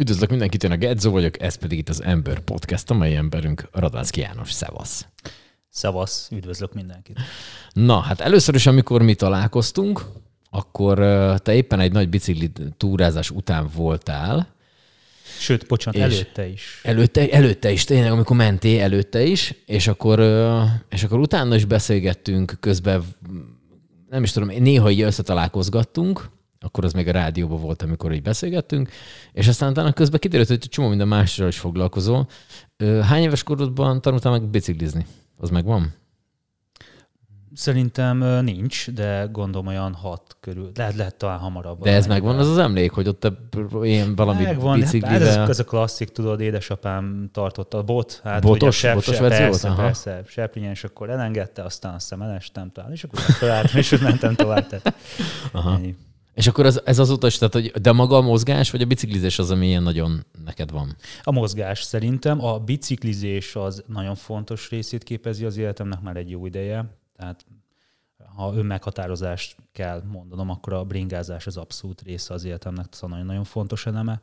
Üdvözlök mindenkit, én a Gedzo vagyok, ez pedig itt az Ember Podcast, amely emberünk Radánszki János. Szevasz! Szevasz, üdvözlök mindenkit! Na, hát először is, amikor mi találkoztunk, akkor te éppen egy nagy bicikli túrázás után voltál. Sőt, bocsánat, előtte is. Előtte, előtte is, tényleg, amikor mentél, előtte is, és akkor, és akkor utána is beszélgettünk, közben nem is tudom, néha így összetalálkozgattunk, akkor az még a rádióban volt, amikor így beszélgettünk, és aztán utána közben kiderült, hogy csomó minden másra is foglalkozol. Hány éves korodban tanultál meg biciklizni? Az megvan? Szerintem nincs, de gondolom olyan hat körül. Lehet, lehet talán hamarabb. De ez megvan az az emlék, hogy ott ilyen valami megvan, biciklivel... Hát ez, ez a klasszik, tudod, édesapám tartotta a bot. Hát, botos, a botos verzió persze, persze, Serplinyen, és akkor elengedte, aztán aztán elestem talán, és akkor felálltam, és mentem tovább. Tehát, Aha. Ennyi. És akkor ez, ez az utas, tehát, hogy de maga a mozgás, vagy a biciklizés az, ami ilyen nagyon neked van? A mozgás szerintem. A biciklizés az nagyon fontos részét képezi az életemnek már egy jó ideje. Tehát ha önmeghatározást kell mondanom, akkor a bringázás az abszolút része az életemnek, ez a nagyon-nagyon fontos eleme.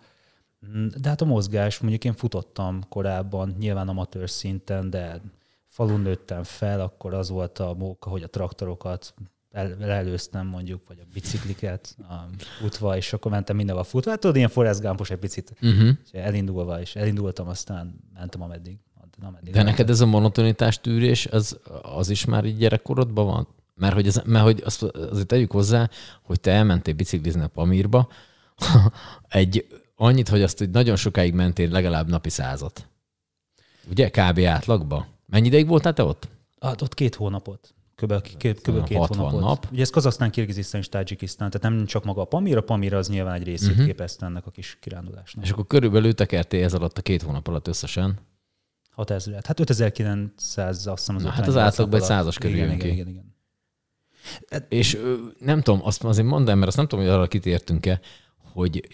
De hát a mozgás, mondjuk én futottam korábban, nyilván amatőr szinten, de falun nőttem fel, akkor az volt a móka, hogy a traktorokat el, előztem mondjuk, vagy a bicikliket a futva, és akkor mentem mindenhol futva. Hát tudod, ilyen Forrest Gumpos egy picit. Uh-huh. elindulva, és elindultam, aztán mentem ameddig. ameddig De neked ez a monotonitás tűrés, az, az is már így gyerekkorodban van? Mert hogy, ez, mert hogy azt azért tegyük hozzá, hogy te elmentél biciklizni a Pamirba, egy annyit, hogy azt hogy nagyon sokáig mentél legalább napi százat. Ugye? Kb. átlagba. Mennyi ideig voltál te ott? Hát ott két hónapot. Kb. két, kb. két hónapot. Nap. Ugye ez Kazasztán, Kirgizisztán és Tajikisztán, tehát nem csak maga a Pamir, a Pamir az nyilván egy részét uh-huh. képezte ennek a kis kirándulásnak. És akkor körülbelül tekertél ez alatt a két hónap alatt összesen? 6000. Hát 5900 azt hiszem az Na, Hát az átlagban egy százas körül igen, igen, igen, igen. És nem tudom, azt azért mondom, mert azt nem tudom, hogy arra kitértünk-e, hogy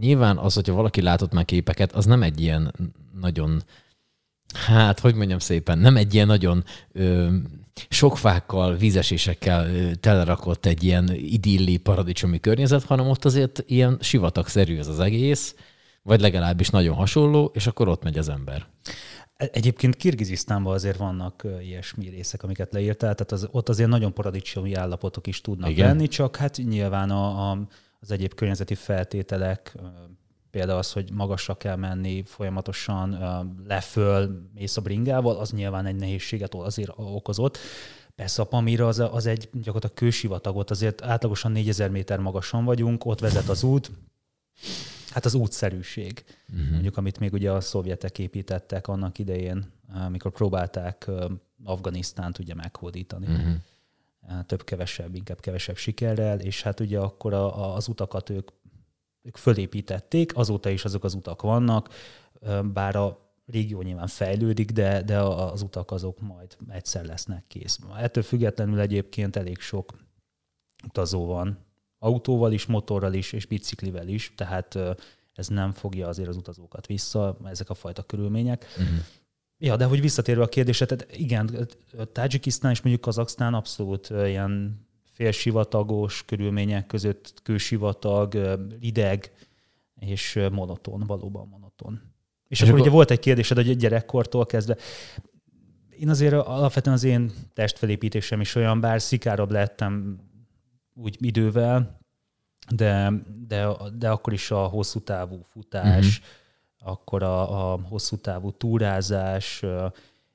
nyilván az, hogyha valaki látott már képeket, az nem egy ilyen nagyon, hát, hogy mondjam szépen, nem egy ilyen nagyon ö, sok fákkal, vízesésekkel telerakott egy ilyen idilli paradicsomi környezet, hanem ott azért ilyen sivatagszerű ez az egész, vagy legalábbis nagyon hasonló, és akkor ott megy az ember. E, egyébként Kirgizisztánban azért vannak ilyesmi részek, amiket leírtál, tehát az, ott azért nagyon paradicsomi állapotok is tudnak Igen. lenni, csak hát nyilván a, a, az egyéb környezeti feltételek, például az, hogy magasra kell menni folyamatosan leföl, mész a bringával, az nyilván egy nehézséget azért okozott. Persze a Pamira az, az egy gyakorlatilag kősivatagot, azért átlagosan 4000 méter magasan vagyunk, ott vezet az út, hát az útszerűség, uh-huh. mondjuk amit még ugye a szovjetek építettek annak idején, amikor próbálták Afganisztánt ugye meghódítani. Uh-huh. Több-kevesebb, inkább kevesebb sikerrel, és hát ugye akkor a, a, az utakat ők ők fölépítették, azóta is azok az utak vannak, bár a régió nyilván fejlődik, de, de az utak azok majd egyszer lesznek kész. Ettől függetlenül egyébként elég sok utazó van, autóval is, motorral is, és biciklivel is, tehát ez nem fogja azért az utazókat vissza, ezek a fajta körülmények. Uh-huh. Ja, de hogy visszatérve a kérdésre, tehát igen, Tajikisztán és mondjuk Kazaksztán abszolút ilyen félsivatagos körülmények között kősivatag, ideg és monoton, valóban monoton. És, és akkor, akkor ugye volt egy kérdésed, hogy gyerekkortól kezdve. Én azért alapvetően az én testfelépítésem is olyan, bár szikárabb lettem úgy idővel, de, de, de akkor is a hosszú távú futás, mm-hmm. akkor a, a hosszú távú túrázás,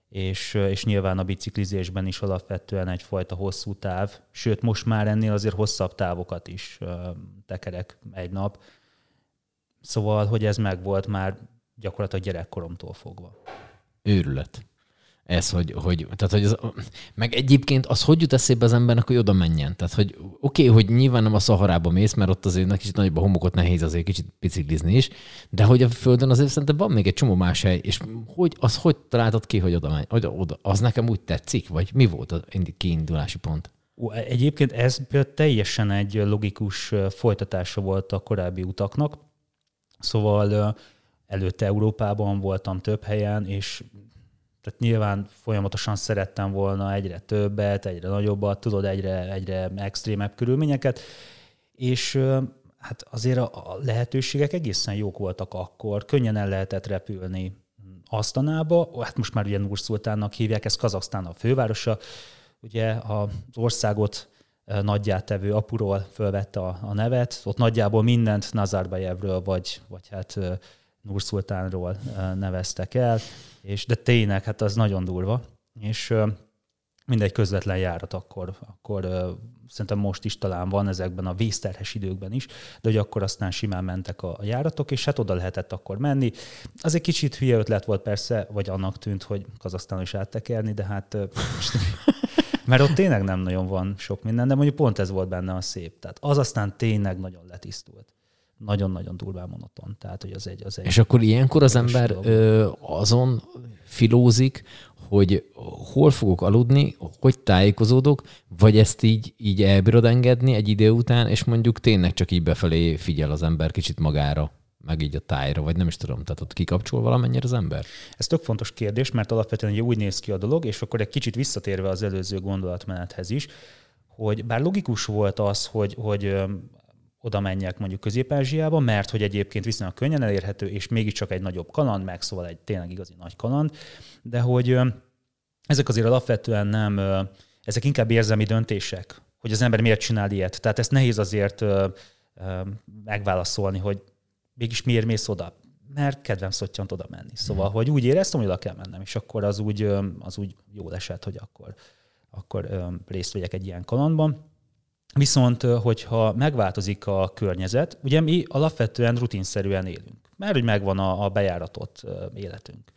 és, és nyilván a biciklizésben is alapvetően egyfajta hosszú táv, sőt most már ennél azért hosszabb távokat is tekerek egy nap. Szóval, hogy ez megvolt már gyakorlatilag gyerekkoromtól fogva. Őrület ez, hogy, hogy, tehát, hogy ez, meg egyébként az hogy jut eszébe az embernek, hogy oda menjen? Tehát, hogy oké, okay, hogy nyilván nem a szaharába mész, mert ott azért kicsit nagyobb a homokot nehéz azért kicsit biciklizni is, de hogy a Földön azért szerintem van még egy csomó más hely, és hogy, az hogy találtad ki, hogy oda menj? Hogy oda, az nekem úgy tetszik, vagy mi volt a kiindulási pont? Egyébként ez teljesen egy logikus folytatása volt a korábbi utaknak. Szóval előtte Európában voltam több helyen, és tehát nyilván folyamatosan szerettem volna egyre többet, egyre nagyobbat, tudod, egyre, egyre extrémebb körülményeket, és hát azért a lehetőségek egészen jók voltak akkor, könnyen el lehetett repülni Asztanába, hát most már ugye Nurszultánnak hívják, ez Kazaksztán a fővárosa, ugye az országot nagyját tevő apuról fölvette a, a nevet, ott nagyjából mindent Nazarbayevről vagy, vagy hát Nurszultánról neveztek el, és de tényleg, hát az nagyon durva, és mindegy közvetlen járat akkor, akkor szerintem most is talán van ezekben a vízterhes időkben is, de hogy akkor aztán simán mentek a, járatok, és hát oda lehetett akkor menni. Az egy kicsit hülye ötlet volt persze, vagy annak tűnt, hogy Kazasztán is áttekerni, de hát mert ott tényleg nem nagyon van sok minden, de mondjuk pont ez volt benne a szép. Tehát az aztán tényleg nagyon letisztult nagyon-nagyon durván monoton. Tehát, hogy az egy, az egy És akkor ilyenkor az ember ö, azon filózik, hogy hol fogok aludni, hogy tájékozódok, vagy ezt így, így elbírod engedni egy idő után, és mondjuk tényleg csak így befelé figyel az ember kicsit magára, meg így a tájra, vagy nem is tudom, tehát ott kikapcsol valamennyire az ember? Ez tök fontos kérdés, mert alapvetően ugye úgy néz ki a dolog, és akkor egy kicsit visszatérve az előző gondolatmenethez is, hogy bár logikus volt az, hogy, hogy oda menjek mondjuk Közép-Ázsiába, mert hogy egyébként viszonylag könnyen elérhető, és mégiscsak egy nagyobb kaland, meg szóval egy tényleg igazi nagy kaland, de hogy ezek azért alapvetően nem, ezek inkább érzelmi döntések, hogy az ember miért csinál ilyet. Tehát ezt nehéz azért megválaszolni, hogy mégis miért mész oda? Mert kedvem szottyant oda menni. Szóval, hmm. hogy úgy éreztem, hogy oda kell mennem, és akkor az úgy, az úgy jó esett, hogy akkor, akkor részt vegyek egy ilyen kalandban. Viszont, hogyha megváltozik a környezet, ugye mi alapvetően rutinszerűen élünk, mert hogy megvan a, a bejáratott életünk,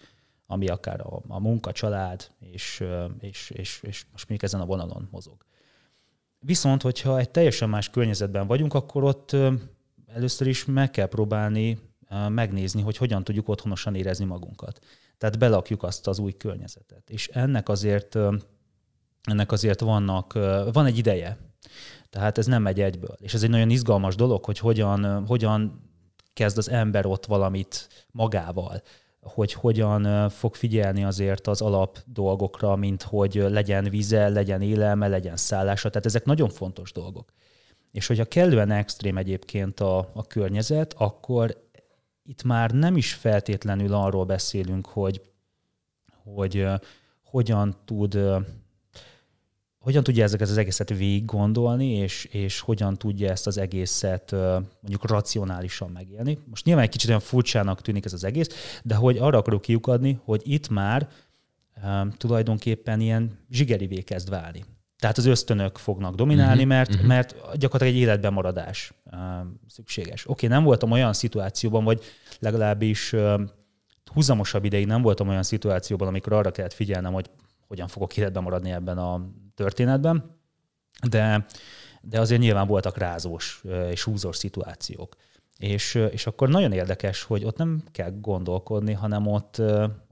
ami akár a, a munka, család, és, és, és, és most még ezen a vonalon mozog. Viszont, hogyha egy teljesen más környezetben vagyunk, akkor ott először is meg kell próbálni megnézni, hogy hogyan tudjuk otthonosan érezni magunkat. Tehát belakjuk azt az új környezetet. És ennek azért, ennek azért vannak, van egy ideje. Tehát ez nem megy egyből. És ez egy nagyon izgalmas dolog, hogy hogyan, hogyan kezd az ember ott valamit magával hogy hogyan fog figyelni azért az alap dolgokra, mint hogy legyen vize, legyen élelme, legyen szállása. Tehát ezek nagyon fontos dolgok. És hogyha kellően extrém egyébként a, a környezet, akkor itt már nem is feltétlenül arról beszélünk, hogy, hogy hogyan tud hogyan tudja ezeket az egészet végig gondolni, és, és hogyan tudja ezt az egészet mondjuk racionálisan megélni. Most nyilván egy kicsit olyan furcsának tűnik ez az egész, de hogy arra akarok kiukadni, hogy itt már um, tulajdonképpen ilyen zsigerivé kezd válni. Tehát az ösztönök fognak dominálni, uh-huh, mert, uh-huh. mert gyakorlatilag egy életben maradás um, szükséges. Oké, okay, nem voltam olyan szituációban, vagy legalábbis um, húzamosabb ideig nem voltam olyan szituációban, amikor arra kellett figyelnem, hogy hogyan fogok életben maradni ebben a történetben, de, de azért nyilván voltak rázós és húzós szituációk. És, és akkor nagyon érdekes, hogy ott nem kell gondolkodni, hanem ott,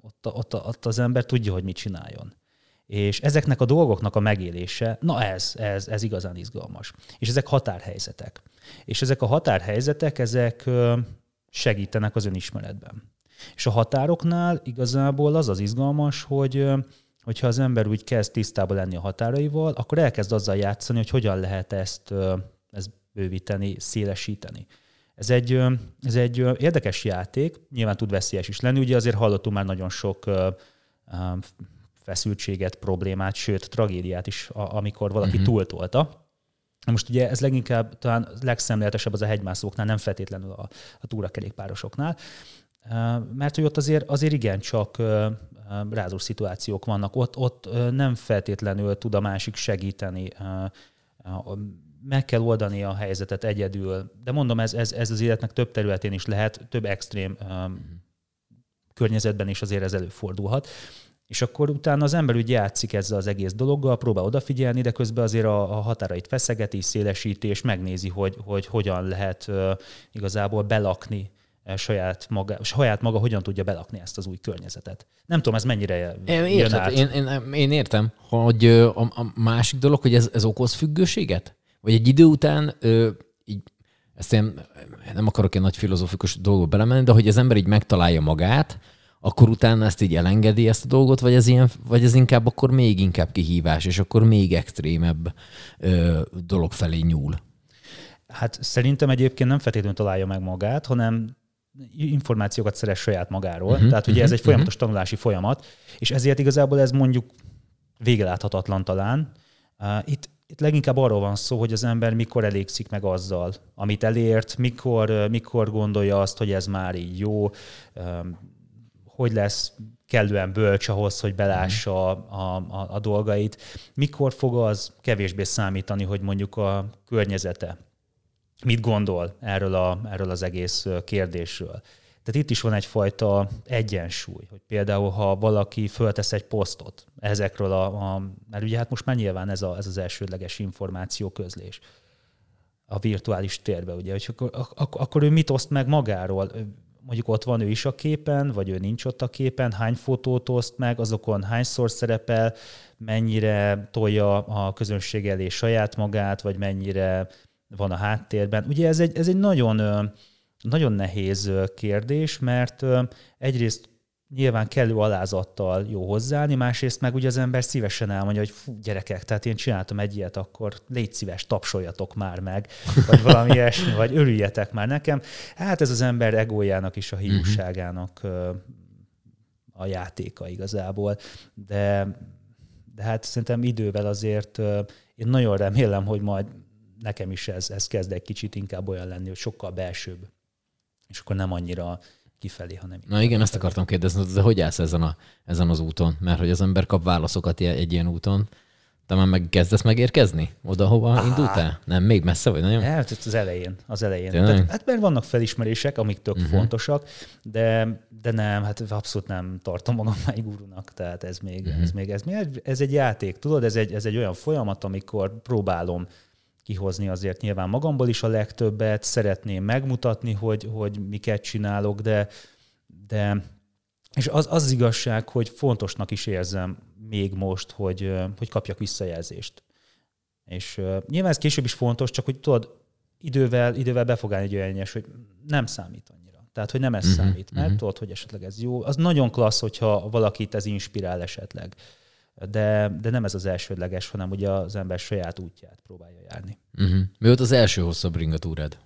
ott, ott, ott az ember tudja, hogy mit csináljon. És ezeknek a dolgoknak a megélése, na ez, ez, ez igazán izgalmas. És ezek határhelyzetek. És ezek a határhelyzetek, ezek segítenek az önismeretben. És a határoknál igazából az az izgalmas, hogy hogyha az ember úgy kezd tisztában lenni a határaival, akkor elkezd azzal játszani, hogy hogyan lehet ezt, ezt bővíteni, szélesíteni. Ez egy, ez egy érdekes játék, nyilván tud veszélyes is lenni, ugye azért hallottunk már nagyon sok feszültséget, problémát, sőt, tragédiát is, amikor valaki uh-huh. túltolta. Most ugye ez leginkább talán legszemléletesebb az a hegymászóknál, nem feltétlenül a, a túrakerékpárosoknál, mert hogy ott azért, azért igencsak rázós szituációk vannak. Ott, ott nem feltétlenül tud a másik segíteni. Meg kell oldani a helyzetet egyedül. De mondom, ez, ez, ez az életnek több területén is lehet, több extrém környezetben is azért ez előfordulhat. És akkor utána az ember úgy játszik ezzel az egész dologgal, próbál odafigyelni, de közben azért a, a határait feszegeti, szélesíti, és megnézi, hogy, hogy hogyan lehet uh, igazából belakni saját maga, saját maga hogyan tudja belakni ezt az új környezetet. Nem tudom, ez mennyire én, jön át. Én, én, én értem, hogy a, a másik dolog, hogy ez, ez okoz függőséget? Vagy egy idő után így, ezt én nem akarok egy nagy filozófikus dolgba belemenni, de hogy az ember így megtalálja magát, akkor utána ezt így elengedi ezt a dolgot, vagy ez, ilyen, vagy ez inkább akkor még inkább kihívás, és akkor még extrémebb ö, dolog felé nyúl? Hát szerintem egyébként nem feltétlenül találja meg magát, hanem információkat szerez saját magáról. Uh-huh, Tehát ugye uh-huh, ez egy folyamatos uh-huh. tanulási folyamat, és ezért igazából ez mondjuk végeláthatatlan talán. Itt, itt leginkább arról van szó, hogy az ember mikor elégszik meg azzal, amit elért, mikor, mikor gondolja azt, hogy ez már így jó, hogy lesz kellően bölcs ahhoz, hogy belássa a, a, a dolgait, mikor fog az kevésbé számítani, hogy mondjuk a környezete mit gondol erről, a, erről az egész kérdésről. Tehát itt is van egyfajta egyensúly, hogy például, ha valaki föltesz egy posztot ezekről a, a mert ugye hát most már nyilván ez, a, ez az elsődleges információ közlés a virtuális térbe, ugye, hogy akkor, akkor, akkor ő mit oszt meg magáról? Mondjuk ott van ő is a képen, vagy ő nincs ott a képen, hány fotót oszt meg, azokon hányszor szerepel, mennyire tolja a közönség elé saját magát, vagy mennyire van a háttérben. Ugye ez egy, ez egy nagyon, nagyon nehéz kérdés, mert egyrészt nyilván kellő alázattal jó hozzáállni, másrészt meg ugye az ember szívesen elmondja, hogy fú, gyerekek, tehát én csináltam egy ilyet, akkor légy szíves, tapsoljatok már meg, vagy valami ilyesmi, vagy örüljetek már nekem. Hát ez az ember egójának is a mhm. hiúságának a játéka igazából, de, de hát szerintem idővel azért én nagyon remélem, hogy majd nekem is ez, ez kezd egy kicsit inkább olyan lenni, hogy sokkal belsőbb, és akkor nem annyira kifelé, hanem... Na igen, ezt akartam kérdezni, de hogy állsz ezen, a, ezen az úton? Mert hogy az ember kap válaszokat egy ilyen úton, te már meg kezdesz megérkezni oda, hova ah. indultál? Nem, még messze vagy nagyon? Hát az elején, az elején. Tehát, hát mert vannak felismerések, amik tök uh-huh. fontosak, de, de nem, hát abszolút nem tartom magam egy gurunak, tehát ez még, uh-huh. ez még, ez még, ez egy játék, tudod, ez egy, ez egy olyan folyamat, amikor próbálom kihozni azért nyilván magamból is a legtöbbet, szeretném megmutatni, hogy, hogy miket csinálok, de, de és az, az, az igazság, hogy fontosnak is érzem még most, hogy, hogy kapjak visszajelzést. És uh, nyilván ez később is fontos, csak hogy tudod, idővel, idővel be fog állni egy olyan hogy nem számít annyira. Tehát, hogy nem ez uh-huh, számít, mert uh-huh. tudod, hogy esetleg ez jó. Az nagyon klassz, hogyha valakit ez inspirál esetleg de, de nem ez az elsődleges, hanem ugye az ember saját útját próbálja járni. Uh-huh. Mi volt az első hosszabb bringatúrád?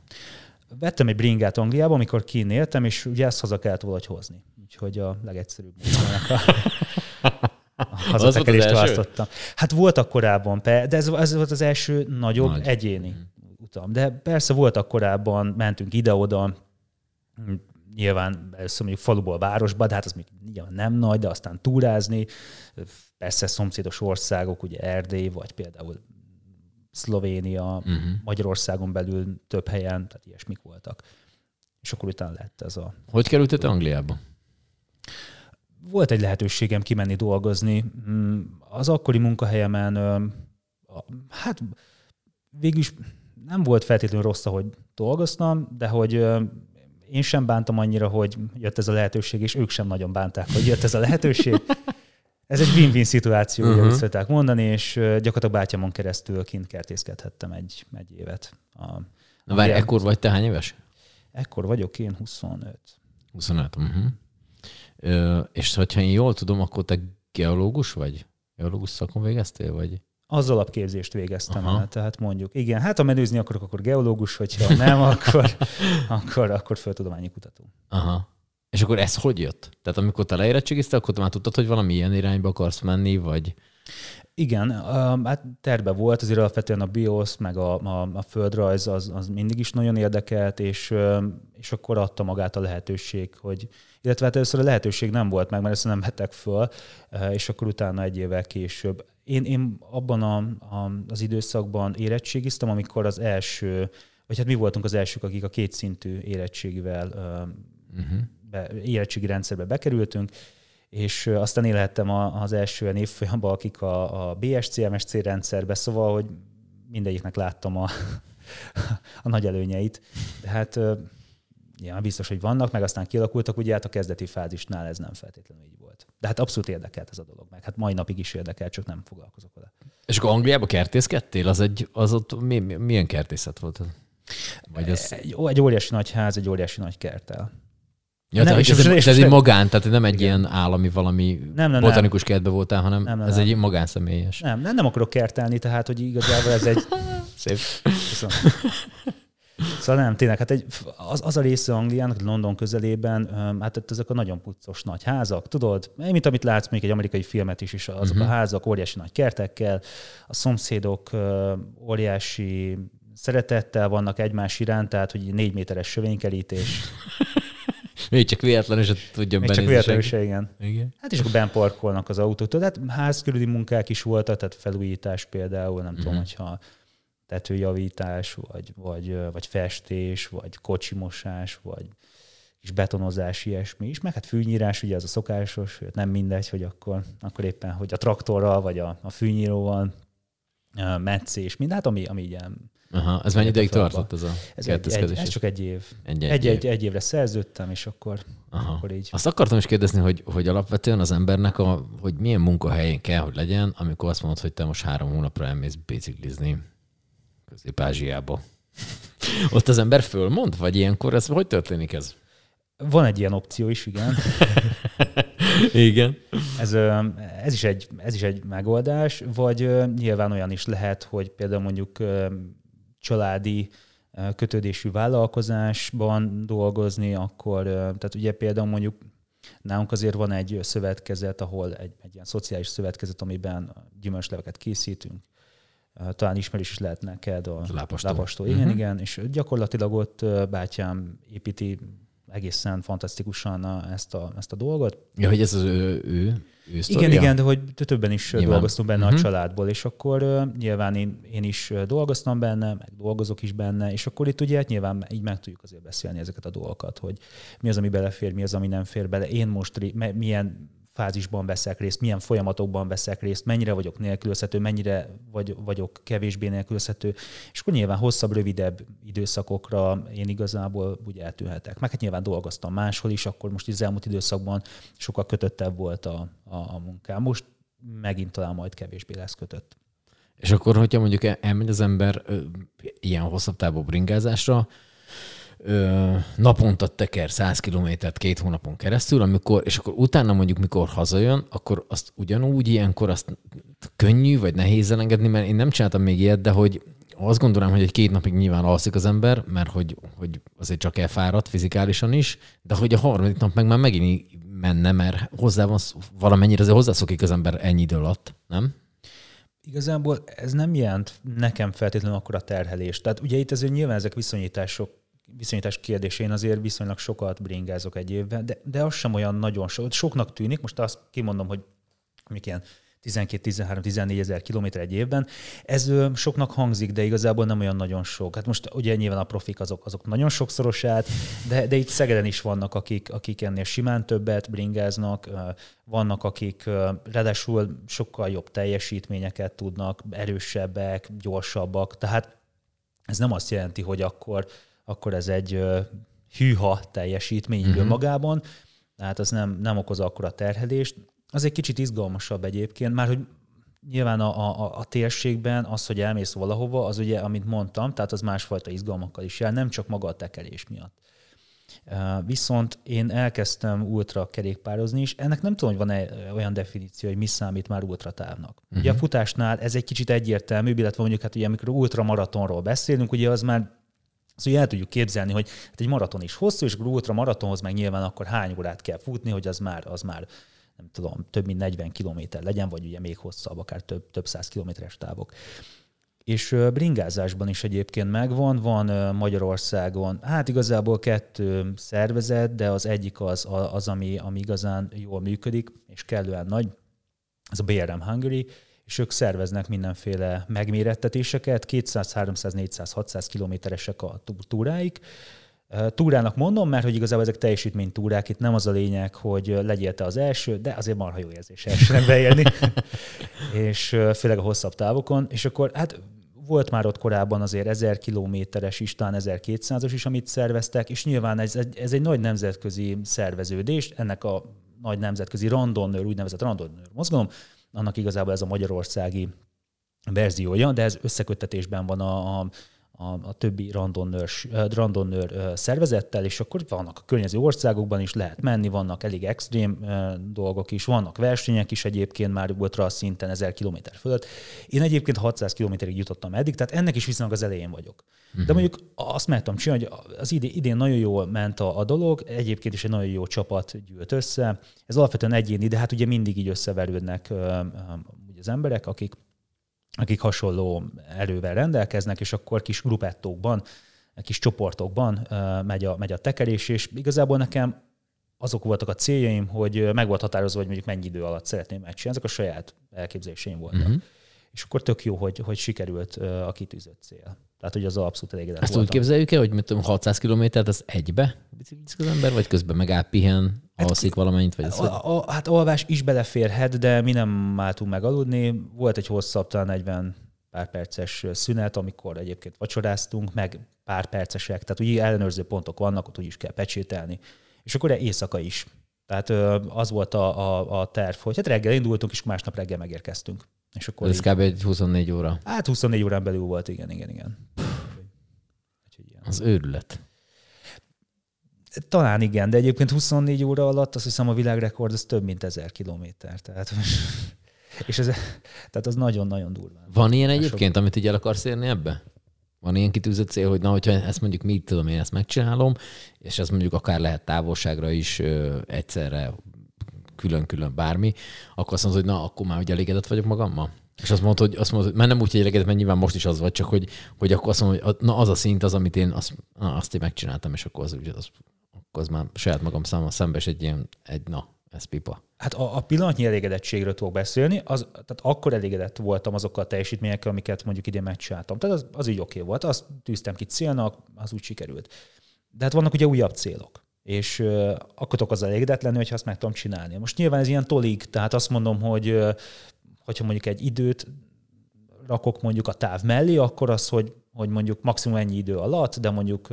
Vettem egy bringát Angliába, amikor kinéltem, és ugye ezt haza kellett valahogy hozni. Úgyhogy a legegyszerűbb módjának a, a hazatekerést választottam. Hát voltak korábban, de ez, ez volt az első nagyobb Nagy. egyéni uh-huh. utam. De persze voltak korábban, mentünk ide-oda, nyilván először mondjuk faluból városba, de hát az még nyilván nem nagy, de aztán túrázni, persze szomszédos országok, ugye Erdély, vagy például Szlovénia, uh-huh. Magyarországon belül több helyen, tehát ilyesmik voltak. És akkor utána lett ez a... Hogy kerültet Angliába? Volt egy lehetőségem kimenni dolgozni. Mm, az akkori munkahelyemen, hát végülis nem volt feltétlenül rossz, hogy dolgoztam, de hogy én sem bántam annyira, hogy jött ez a lehetőség, és ők sem nagyon bánták, hogy jött ez a lehetőség. Ez egy win-win szituáció, uh-huh. úgy szokták mondani, és gyakorlatilag bátyámon keresztül kint kertészkedhettem egy, egy évet. A, Na várj, ekkor vagy te hány éves? Ekkor vagyok én 25. 25, uh-huh. Ö, és hogyha én jól tudom, akkor te geológus vagy? Geológus szakon végeztél, vagy? Az alapképzést végeztem Aha. el, tehát mondjuk, igen, hát ha menőzni akarok, akkor geológus, hogyha nem, akkor, akkor, akkor földtudományi kutató. Aha. És akkor ez hogy jött? Tehát amikor te leérettségizte, akkor te már tudtad, hogy valami ilyen irányba akarsz menni, vagy... Igen, hát terve volt, azért alapvetően a BIOS, meg a, a, a földrajz az, az mindig is nagyon érdekelt, és, és akkor adta magát a lehetőség, hogy, illetve hát először a lehetőség nem volt meg, mert ezt nem vettek föl, és akkor utána egy évvel később. Én, én abban a, a, az időszakban érettségiztem, amikor az első, vagy hát mi voltunk az elsők, akik a kétszintű érettségivel uh-huh be, érettségi rendszerbe bekerültünk, és aztán élhettem az első évfolyamban, akik a, a BSC-MSC rendszerbe, szóval, hogy mindegyiknek láttam a, a nagy előnyeit. De hát ja, biztos, hogy vannak, meg aztán kialakultak, ugye hát a kezdeti fázisnál ez nem feltétlenül így volt. De hát abszolút érdekelt ez a dolog, meg hát mai napig is érdekel, csak nem foglalkozok vele. És akkor Angliába kertészkedtél? Az, egy, az ott mi, milyen kertészet volt? Vagy az... egy, egy óriási nagy ház, egy óriási nagy kertel. Ja, nem, és ez, és ez egy magán, tehát nem egy igen. ilyen állami valami nem, nem, botanikus nem. kertbe voltál, hanem nem, nem, ez nem. egy magánszemélyes. Nem, nem, nem akarok kertelni, tehát hogy igazából ez egy... Szép. Szóval nem, tényleg, hát egy, az, az a része Angliának, London közelében, hát ott ezek a nagyon puccos nagy házak, tudod, mint amit látsz még egy amerikai filmet is, is azok uh-huh. a mhm. házak óriási nagy kertekkel, a szomszédok óriási szeretettel vannak egymás iránt, tehát hogy négy méteres sövénykerítés. Még csak véletlenül se tudjon Még csak véletlenül se, igen. igen. Hát és akkor ben parkolnak az autót. Tehát házkörüli munkák is voltak, tehát felújítás például, nem uh-huh. tudom, mhm. hogyha tetőjavítás, vagy, vagy, vagy festés, vagy kocsimosás, vagy kis betonozás, ilyesmi is, meg hát fűnyírás, ugye az a szokásos, nem mindegy, hogy akkor, akkor éppen, hogy a traktorral, vagy a, a fűnyíróval meccés, mind, hát ami, ami ilyen Aha, ez mennyi ideig tartott ez a ez, egy, egy, ez csak egy év. Egy, egy, egy, év. egy, egy évre szerződtem, és akkor, Aha. akkor így. Azt akartam is kérdezni, hogy, hogy alapvetően az embernek, a, hogy milyen munkahelyén kell, hogy legyen, amikor azt mondod, hogy te most három hónapra elmész biciklizni Közép-Ázsiába. Ott az ember fölmond, vagy ilyenkor ez hogy történik ez? Van egy ilyen opció is, igen. igen. Ez, ez, is egy, ez is egy megoldás, vagy nyilván olyan is lehet, hogy például mondjuk családi kötődésű vállalkozásban dolgozni, akkor, tehát ugye például mondjuk nálunk azért van egy szövetkezet, ahol egy, egy ilyen szociális szövetkezet, amiben gyümölcsleveket készítünk, talán ismerős is lehet neked a lápastó. lápastó. Igen, uh-huh. igen, és gyakorlatilag ott bátyám építi egészen fantasztikusan ezt, a, ezt a dolgot. Ja, hogy ez az ő, ő, ő Igen, igen, de hogy többen is nyilván. dolgoztunk benne uh-huh. a mhm. családból, és akkor uh, nyilván én, én is dolgoztam benne, meg dolgozok is benne, és akkor itt ugye hát nyilván így meg tudjuk azért beszélni ezeket a dolgokat, hogy mi az, ami belefér, mi az, ami nem fér bele. Én most milyen fázisban veszek részt, milyen folyamatokban veszek részt, mennyire vagyok nélkülözhető, mennyire vagy, vagyok kevésbé nélkülözhető, és akkor nyilván hosszabb, rövidebb időszakokra én igazából úgy eltűnhetek. Meg hát nyilván dolgoztam máshol is, akkor most az elmúlt időszakban sokkal kötöttebb volt a, a, a munkám. Most megint talán majd kevésbé lesz kötött. És akkor, hogyha mondjuk elmegy az ember ilyen hosszabb távú bringázásra, ö, naponta teker 100 kilométert két hónapon keresztül, amikor, és akkor utána mondjuk mikor hazajön, akkor azt ugyanúgy ilyenkor azt könnyű vagy nehéz elengedni, mert én nem csináltam még ilyet, de hogy azt gondolom, hogy egy két napig nyilván alszik az ember, mert hogy, hogy azért csak elfáradt fizikálisan is, de hogy a harmadik nap meg már megint menne, mert hozzá van, valamennyire azért hozzászokik az ember ennyi idő alatt, nem? Igazából ez nem jelent nekem feltétlenül akkor a terhelést. Tehát ugye itt azért nyilván ezek viszonyítások viszonyítás kérdésén azért viszonylag sokat bringázok egy évben, de, de az sem olyan nagyon sok. Soknak tűnik, most azt kimondom, hogy amik ilyen 12-13-14 ezer kilométer egy évben. Ez soknak hangzik, de igazából nem olyan nagyon sok. Hát most ugye nyilván a profik azok, azok nagyon sokszorosát, de, de itt Szegeden is vannak, akik, akik ennél simán többet bringáznak, vannak, akik ráadásul sokkal jobb teljesítményeket tudnak, erősebbek, gyorsabbak, tehát ez nem azt jelenti, hogy akkor akkor ez egy hűha teljesítmény uh-huh. magában, tehát az nem, nem okoz akkora terhelést. Az egy kicsit izgalmasabb egyébként, már hogy nyilván a, a, a térségben az, hogy elmész valahova, az ugye, amit mondtam, tehát az másfajta izgalmakkal is jár, nem csak maga a tekerés miatt. Viszont én elkezdtem ultra kerékpározni is. Ennek nem tudom, hogy van-e olyan definíció, hogy mi számít már ultratávnak. Uh-huh. Ugye a futásnál ez egy kicsit egyértelmű, illetve mondjuk hát ugye amikor ultramaratonról beszélünk, ugye az már Szóval el tudjuk képzelni, hogy hát egy maraton is hosszú, és ultra maratonhoz meg nyilván akkor hány órát kell futni, hogy az már, az már nem tudom, több mint 40 kilométer legyen, vagy ugye még hosszabb, akár több, több száz kilométeres távok. És bringázásban is egyébként megvan, van Magyarországon, hát igazából kettő szervezet, de az egyik az, az ami, ami igazán jól működik, és kellően nagy, ez a BRM Hungary, és ők szerveznek mindenféle megmérettetéseket, 200, 300, 400, 600 kilométeresek a túráik. Túrának mondom, mert hogy igazából ezek teljesítmény túrák, itt nem az a lényeg, hogy legyél te az első, de azért marha jó érzés elsőnek beérni, és főleg a hosszabb távokon, és akkor hát volt már ott korábban azért 1000 kilométeres is, talán 1200-as is, amit szerveztek, és nyilván ez egy, ez egy nagy nemzetközi szerveződés, ennek a nagy nemzetközi randonnőr, úgynevezett randonnőr mozgalom, annak igazából ez a magyarországi verziója, de ez összeköttetésben van a, a a, a többi randonnőr, randonnőr szervezettel, és akkor vannak a környező országokban is lehet menni, vannak elég extrém dolgok is, vannak versenyek is egyébként már ultra szinten 1000 km fölött. Én egyébként 600 kilométerig jutottam eddig, tehát ennek is viszonylag az elején vagyok. Uh-huh. De mhm. mondjuk azt meg tudom csinálni, hogy az idén, idén nagyon jól ment a, a dolog, egyébként is egy nagyon jó csapat gyűlt össze. Ez alapvetően egyéni, de hát ugye mindig így összeverődnek az emberek, akik akik hasonló erővel rendelkeznek, és akkor kis grupettókban, kis csoportokban megy a, megy a tekerés, és igazából nekem azok voltak a céljaim, hogy meg volt határozva, hogy mondjuk mennyi idő alatt szeretném megcsinálni, ezek a saját elképzeléseim voltak. Uh-huh. És akkor tök jó, hogy, hogy sikerült a kitűzött cél. Tehát, hogy az abszolút elégedett Ezt voltam. úgy képzeljük el, hogy mit tudom, 600 kilométert az egybe biciklizik az ember, vagy közben meg átpihen, hát, alszik valamennyit? Vagy a, a, hát alvás is beleférhet, de mi nem álltunk meg aludni. Volt egy hosszabb, talán 40 pár perces szünet, amikor egyébként vacsoráztunk, meg pár percesek, tehát ugye ellenőrző pontok vannak, ott úgy is kell pecsételni. És akkor éjszaka is. Tehát az volt a, a, a terv, hogy hát reggel indultunk, és másnap reggel megérkeztünk. És akkor Ez így... kb. egy 24 óra. Hát 24 órán belül volt, igen, igen, igen. Az őrület. Talán igen, de egyébként 24 óra alatt azt hiszem a világrekord az több mint 1000 kilométer. Tehát, és ez, tehát az nagyon-nagyon durva. Van ilyen egyébként, amit így el akarsz érni ebbe? Van ilyen kitűzött cél, hogy na, hogyha ezt mondjuk mit tudom, én ezt megcsinálom, és ez mondjuk akár lehet távolságra is ö, egyszerre külön-külön bármi, akkor azt mondod, hogy na, akkor már ugye elégedett vagyok magammal? És azt mondod, hogy, azt mondod, hogy mert nem úgy, hogy elégedett, mert nyilván most is az vagy, csak hogy, hogy akkor azt mondod, hogy na, az a szint az, amit én azt, na, azt én megcsináltam, és akkor az, az, akkor az már saját magam számára szembes egy ilyen, egy na, ez pipa. Hát a, a pillanatnyi elégedettségről tudok beszélni, az, tehát akkor elégedett voltam azokkal a teljesítményekkel, amiket mondjuk idén megcsináltam. Tehát az, az így oké okay volt, azt tűztem ki célnak, az úgy sikerült. De hát vannak ugye újabb célok és akkor tudok az elégedett lenni, hogyha azt meg tudom csinálni. Most nyilván ez ilyen tolig, tehát azt mondom, hogy hogyha mondjuk egy időt rakok mondjuk a táv mellé, akkor az, hogy, hogy mondjuk maximum ennyi idő alatt, de mondjuk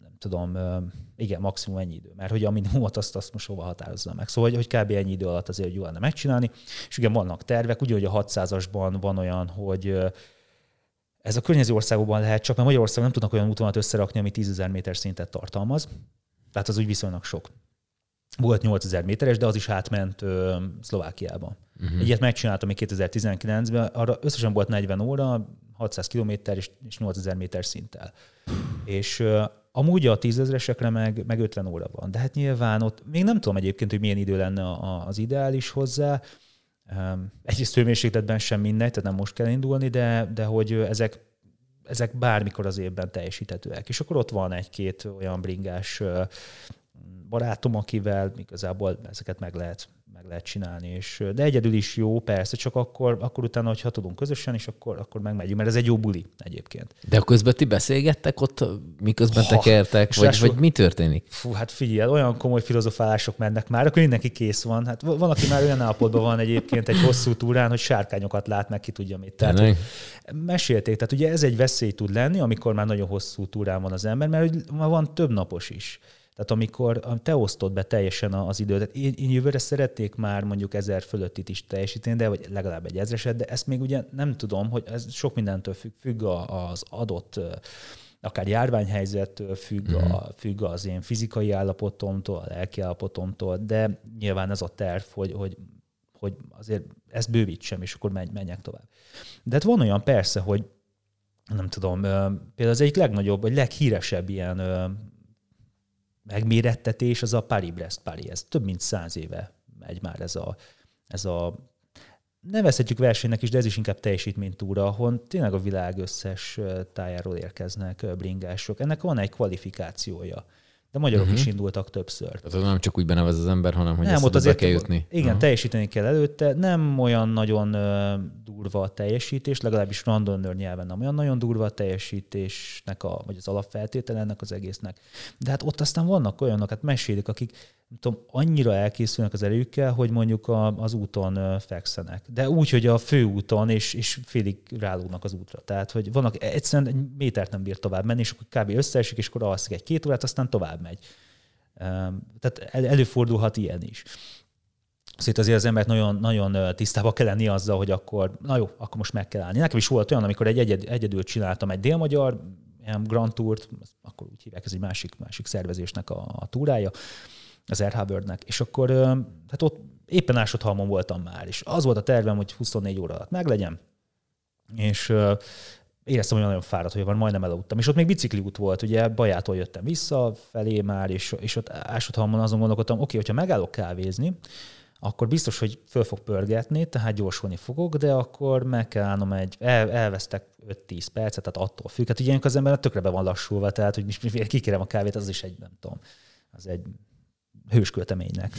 nem tudom, igen, maximum ennyi idő, mert hogy a minimumot azt, azt most hova határozza meg. Szóval, hogy, hogy kb. ennyi idő alatt azért jó lenne megcsinálni, és igen, vannak tervek, ugye, hogy a 600-asban van olyan, hogy ez a környező országokban lehet, csak mert Magyarországon nem tudnak olyan útvonalat összerakni, ami 10.000 méter szintet tartalmaz. Tehát az úgy viszonylag sok. Volt 8000 méteres, de az is átment ö, Szlovákiába. Uh-huh. Egyet megcsináltam még 2019-ben, arra összesen volt 40 óra, 600 km és, és 8000 méter szinttel. És ö, amúgy a tízezeresekre meg, meg 50 óra van. De hát nyilván ott még nem tudom egyébként, hogy milyen idő lenne az ideális hozzá. Egyrészt hőmérsékletben sem mindegy, tehát nem most kell indulni, de, de hogy ezek, ezek bármikor az évben teljesíthetőek. És akkor ott van egy-két olyan bringás barátom, akivel igazából ezeket meg lehet meg lehet csinálni. És, de egyedül is jó, persze, csak akkor, akkor utána, hogyha tudunk közösen, és akkor, akkor megmegyünk, mert ez egy jó buli egyébként. De közben ti beszélgettek ott, miközben ha, tekertek, vagy, vagy mi történik? Fú, hát figyelj, olyan komoly filozofálások mennek már, akkor mindenki kész van. Hát van, aki már olyan állapotban van egyébként egy hosszú túrán, hogy sárkányokat lát, meg ki tudja mit. Tehát, mesélték, tehát ugye ez egy veszély tud lenni, amikor már nagyon hosszú túrán van az ember, mert már van több napos is. Tehát amikor te osztod be teljesen az időt, én, én jövőre szeretnék már mondjuk ezer fölöttit is teljesíteni, de vagy legalább egy ezreset, de ezt még ugye nem tudom, hogy ez sok mindentől függ, függ az adott akár járványhelyzettől függ, mm-hmm. a, függ az én fizikai állapotomtól, a lelki állapotomtól, de nyilván ez a terv, hogy, hogy, hogy azért ezt bővítsem, és akkor menj, menjek tovább. De hát van olyan persze, hogy nem tudom, például az egyik legnagyobb, vagy leghíresebb ilyen megmérettetés az a Paris-Brest-Paris. Ez több mint száz éve megy már ez a, ez a nevezhetjük versenynek is, de ez is inkább teljesítménytúra, ahol tényleg a világ összes tájáról érkeznek bringások. Ennek van egy kvalifikációja de magyarok uh-huh. is indultak többször. Tehát nem csak úgy benevez az ember, hanem hogy nem, ott azért kell jutni. Igen, uh-huh. teljesíteni kell előtte. Nem olyan nagyon uh, durva a teljesítés, legalábbis randonnőr nyelven nem olyan nagyon durva a teljesítésnek, a, vagy az alapfeltétele ennek az egésznek. De hát ott aztán vannak olyanok, hát mesélik, akik tudom, annyira elkészülnek az erőkkel, hogy mondjuk a, az úton fekszenek. De úgy, hogy a főúton, és, és félig rálógnak az útra. Tehát, hogy vannak egyszerűen egy métert nem bír tovább menni, és akkor kb. összeesik, és akkor alszik egy-két órát, aztán tovább megy. Tehát el, előfordulhat ilyen is. Szóval azért az embert nagyon, nagyon tisztába kell lenni azzal, hogy akkor, na jó, akkor most meg kell állni. Nekem is volt olyan, amikor egy egyed, egyedül csináltam egy délmagyar Grand Tourt, akkor úgy hívják, ez egy másik, másik szervezésnek a, a túrája, az RH Worldnek, és akkor hát ott éppen Ásodhalmon voltam már, és az volt a tervem, hogy 24 óra alatt meglegyen, és éreztem, hogy nagyon fáradt, hogy van, majdnem elaludtam. És ott még bicikliút volt, ugye Bajától jöttem vissza felé már, és, és ott Ásodhalmon azon gondolkodtam, oké, okay, hogyha megállok kávézni, akkor biztos, hogy föl fog pörgetni, tehát gyorsulni fogok, de akkor meg kell állnom egy, el, elvesztek 5-10 percet, tehát attól függ. Hát ugye az ember tökre be van lassulva, tehát hogy kikérem a kávét, az is egy, nem tudom, az egy hőskölteménynek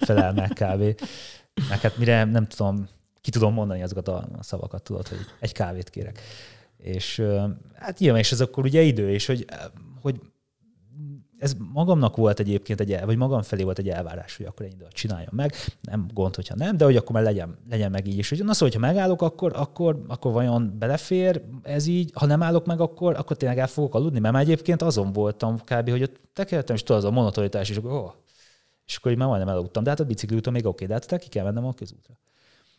felel meg kávé. Meg hát mire nem tudom, ki tudom mondani azokat a szavakat, tudod, hogy egy kávét kérek. És hát nyilván, és ez akkor ugye idő, és hogy, hogy ez magamnak volt egyébként egy, vagy magam felé volt egy elvárás, hogy akkor ennyi csináljam meg. Nem gond, hogyha nem, de hogy akkor már legyen, legyen meg így is. Hogy, na szóval, hogyha megállok, akkor, akkor, akkor vajon belefér ez így? Ha nem állok meg, akkor, akkor tényleg el fogok aludni? Mert már egyébként azon voltam kb., hogy ott tekertem, és tudod, az a monotonitás, és akkor, oh. és akkor így már majdnem elaludtam. De hát a bicikliúton még oké, de hát ki kell mennem a közútra.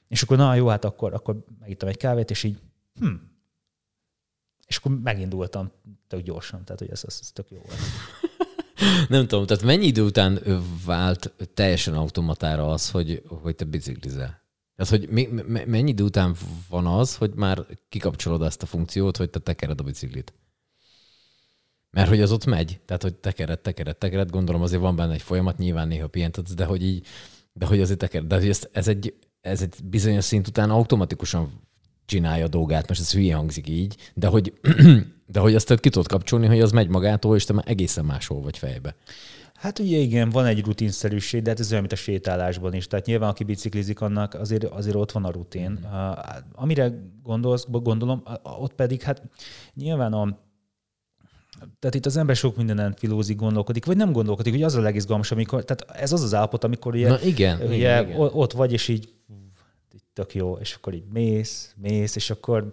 És akkor na jó, hát akkor, akkor megittem egy kávét, és így, hm. És akkor megindultam tök gyorsan, tehát hogy ez, ez, ez tök jó volt. Nem tudom, tehát mennyi idő után vált teljesen automatára az, hogy, hogy te biciklizel? Tehát, hogy mennyi idő után van az, hogy már kikapcsolod ezt a funkciót, hogy te tekered a biciklit? Mert hogy az ott megy, tehát hogy tekered, tekered, tekered, gondolom azért van benne egy folyamat, nyilván néha pihentetsz, de hogy így, de hogy azért tekered. De hogy ez, ez, egy, ez egy bizonyos szint után automatikusan csinálja a dolgát, most ez hülye hangzik így, de hogy, de hogy azt ki tudod kapcsolni, hogy az megy magától, és te már egészen máshol vagy fejbe. Hát ugye igen, van egy rutinszerűség, de hát ez olyan, mint a sétálásban is. Tehát nyilván, aki biciklizik, annak azért, azért ott van a rutin. Mm. Uh, amire gondolsz, gondolom, ott pedig hát nyilván a, tehát itt az ember sok mindenen filózik, gondolkodik, vagy nem gondolkodik, hogy az a legizgalmas, amikor, tehát ez az az állapot, amikor ugye, Na igen, ugye igen, igen. ott vagy, és így tök jó, és akkor így mész, mész, és akkor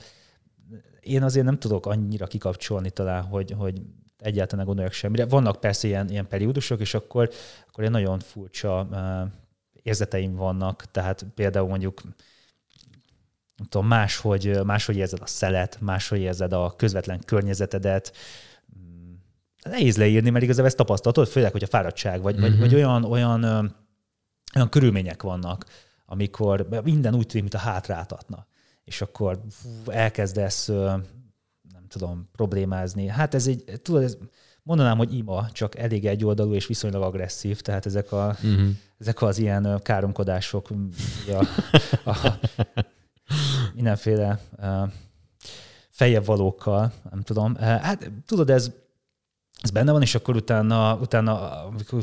én azért nem tudok annyira kikapcsolni talán, hogy, hogy egyáltalán ne gondoljak semmire. Vannak persze ilyen, ilyen periódusok, és akkor, akkor ilyen nagyon furcsa uh, érzeteim vannak, tehát például mondjuk nem tudom, máshogy, máshogy érzed a szelet, máshogy érzed a közvetlen környezetedet, mm, nehéz leírni, mert igazából ezt tapasztalod, főleg, hogy a fáradtság, vagy, uh-huh. vagy, vagy olyan, olyan, olyan körülmények vannak, amikor minden úgy tűnik, mint a hátráltatna. És akkor elkezdesz, nem tudom, problémázni. Hát ez egy, tudod, ez, mondanám, hogy ima, csak elég egyoldalú és viszonylag agresszív, tehát ezek, a, uh-huh. ezek az ilyen káromkodások, a, a, mindenféle fejebb valókkal, nem tudom. Hát tudod, ez, ez benne van, és akkor utána, utána amikor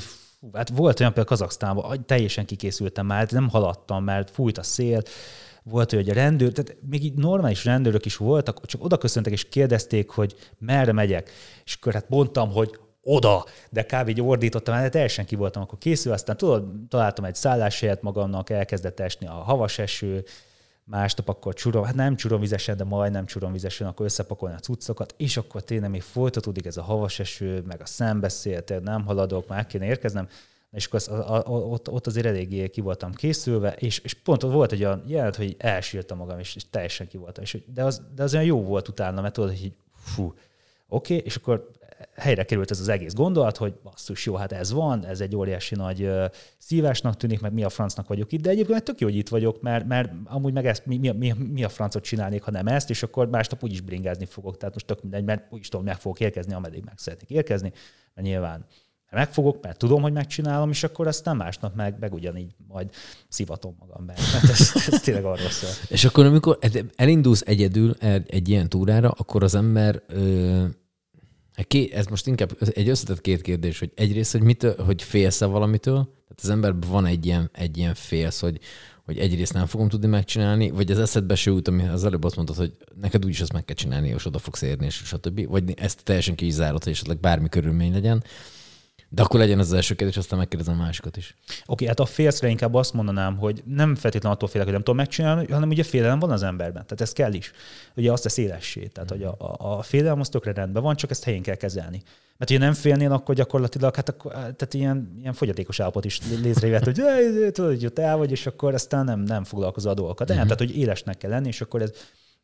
hát volt olyan például Kazaksztánban, teljesen kikészültem már, nem haladtam, mert fújt a szél, volt, hogy a rendőr, tehát még így normális rendőrök is voltak, csak oda köszöntek és kérdezték, hogy merre megyek. És akkor hát mondtam, hogy oda, de kb. így ordítottam, hát teljesen ki voltam akkor készül, aztán tudod, találtam egy szálláshelyet magamnak, elkezdett esni a havas eső, másnap akkor csurom, hát nem csuromvizesen, de majdnem csuromvizesen, akkor összepakolni a cuccokat, és akkor tényleg még folytatódik ez a havas eső, meg a szembeszél, nem haladok, már kéne érkeznem, és akkor az, a, a, ott, ott azért eléggé ki voltam készülve, és, és pont volt egy olyan jelent, hogy elsírtam magam, és, és teljesen ki voltam. És, de, az, de az olyan jó volt utána, mert tudod, hogy fú, oké, okay, és akkor helyre került ez az egész gondolat, hogy basszus, jó, hát ez van, ez egy óriási nagy szívásnak tűnik, meg mi a francnak vagyok itt, de egyébként tök jó, hogy itt vagyok, mert, mert amúgy meg ezt, mi, mi, mi, mi a francot csinálnék, ha nem ezt, és akkor másnap úgyis bringázni fogok, tehát most tök mindegy, mert úgyis tudom, meg fogok érkezni, ameddig meg szeretnék érkezni, mert nyilván megfogok, mert tudom, hogy megcsinálom, és akkor aztán másnap meg, meg ugyanígy majd szivatom magam be. Mert ez, ez tényleg arról szól. És akkor, amikor elindulsz egyedül egy ilyen túrára, akkor az ember ö, Hát ez most inkább egy összetett két kérdés, hogy egyrészt, hogy, mitől, hogy félsz-e valamitől, tehát az emberben van egy ilyen, egy ilyen félsz, hogy, hogy egyrészt nem fogom tudni megcsinálni, vagy az eszedbe se út, ami az előbb azt mondtad, hogy neked úgyis azt meg kell csinálni, és oda fogsz érni, és stb. Vagy ezt teljesen ki is hogy esetleg bármi körülmény legyen. De akkor legyen az, az első kérdés, aztán megkérdezem a másikat is. Oké, okay, hát a félszre inkább azt mondanám, hogy nem feltétlenül attól félek, hogy nem tudom megcsinálni, hanem ugye félelem van az emberben. Tehát ez kell is. Ugye azt tesz élessé. Tehát, hogy a, a, a félelem az tökre rendben van, csak ezt helyén kell kezelni. Mert ha nem félnél, akkor gyakorlatilag, hát akkor, tehát ilyen, ilyen fogyatékos állapot is létrejött, hogy tudod, hogy ott el vagy, és akkor aztán nem, nem foglalkozol a dolgokat. Mhm. tehát, hogy élesnek kell lenni, és akkor ez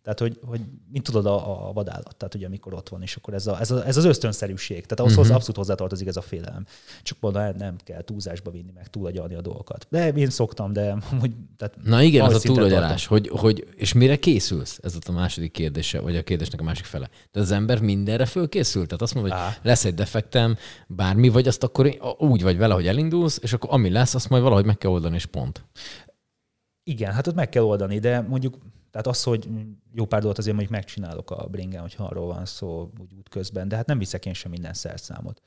tehát, hogy, hogy mint tudod a, a vadállat, tehát ugye amikor ott van, és akkor ez, a, ez, a, ez az ösztönszerűség, tehát ahhoz uh-huh. abszolút hozzátartozik ez a félelem. Csak mondom, nem kell túlzásba vinni, meg túlagyalni a dolgokat. De én szoktam, de hogy, tehát Na igen, az a túlagyalás, hogy, hogy, és mire készülsz? Ez a második kérdése, vagy a kérdésnek a másik fele. De az ember mindenre fölkészül? Tehát azt mondja, hogy lesz egy defektem, bármi, vagy azt akkor úgy vagy vele, hogy elindulsz, és akkor ami lesz, azt majd valahogy meg kell oldani, és pont. Igen, hát ott meg kell oldani, de mondjuk tehát az, hogy jó pár dolgot azért mondjuk megcsinálok a bringen, hogyha arról van szó úgy útközben, de hát nem viszek én sem minden szerszámot.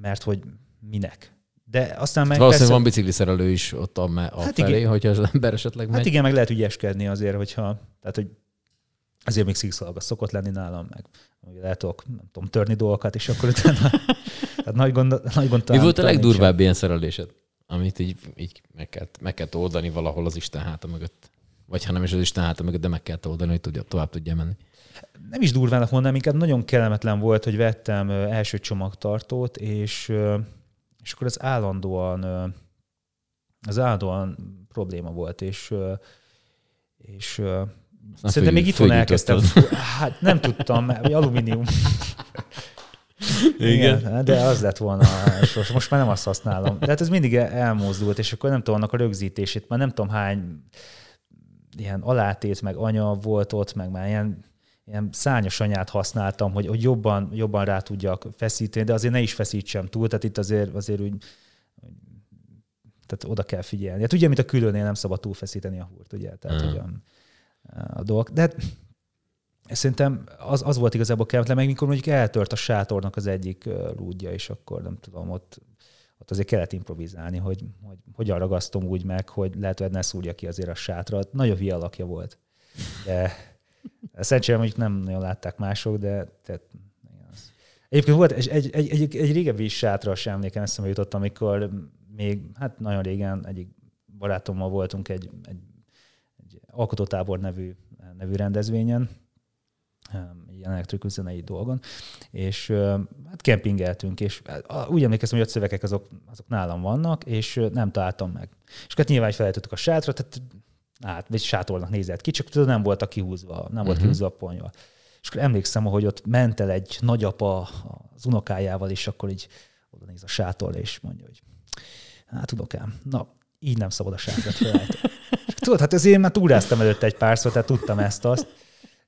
Mert hogy minek? De aztán meg Valószínűleg persze... van bicikliszerelő is ott a, a hát felé, igen. hogyha az ember esetleg megy. Hát igen, meg lehet ügyeskedni azért, hogyha, tehát hogy azért még szikszalag szokott lenni nálam, meg lehet tudok, nem tudom, törni dolgokat, és akkor utána hát nagy gond, nagy gond Mi volt a legdurvább ilyen szerelésed, amit így, így meg, kell, meg kell oldani valahol az Isten háta mögött? Vagy ha nem is az Isten háta mögött, de meg kell oldani, hogy tudja, tovább tudja menni. Nem is durvának mondanám, inkább nagyon kellemetlen volt, hogy vettem első csomagtartót, és, és akkor az állandóan, az állandóan probléma volt, és, és Szerintem fő, még itthon elkezdtem. Hát nem tudtam, hogy alumínium. Igen. Igen. De az lett volna, és most már nem azt használom. De hát ez mindig elmozdult, és akkor nem tudom, annak a rögzítését, már nem tudom hány ilyen alátét, meg anya volt ott, meg már ilyen, ilyen szányos anyát használtam, hogy, hogy jobban, jobban rá tudjak feszíteni, de azért ne is feszítsem túl, tehát itt azért, azért úgy, tehát oda kell figyelni. Hát ugye, mint a külőnél nem szabad túlfeszíteni a húrt, ugye? Tehát, uh-huh. a dolog. De hát szerintem az, az volt igazából kellemetlen, meg mikor mondjuk eltört a sátornak az egyik rúdja, és akkor nem tudom, ott ott azért kellett improvizálni, hogy, hogy hogyan ragasztom úgy meg, hogy lehet, hogy ne szúrja ki azért a sátrat. Nagyon hülye alakja volt. De szerencsére mondjuk nem nagyon látták mások, de tehát, Egyébként volt egy, egy, egy, egy, egy régebbi sátra sem emlékem, eszembe jutott, amikor még, hát nagyon régen egyik barátommal voltunk egy, egy, egy alkotótábor nevű, nevű rendezvényen, ilyen elektrikus zenei dolgon, és hát kempingeltünk, és úgy emlékeztem, hogy a szövegek azok, azok nálam vannak, és nem találtam meg. És hát nyilván felejtettük a sátrat, tehát hát, vagy sátornak nézett ki, csak tudod, nem voltak kihúzva, nem volt uh-huh. kihúzva a ponyva. És akkor emlékszem, hogy ott ment el egy nagyapa az unokájával, és akkor így oda néz a sátor, és mondja, hogy hát unokám, na, így nem szabad a sátrat felejteni. Tudod, hát ezért én már túráztam előtte egy párszor, tehát tudtam ezt-azt.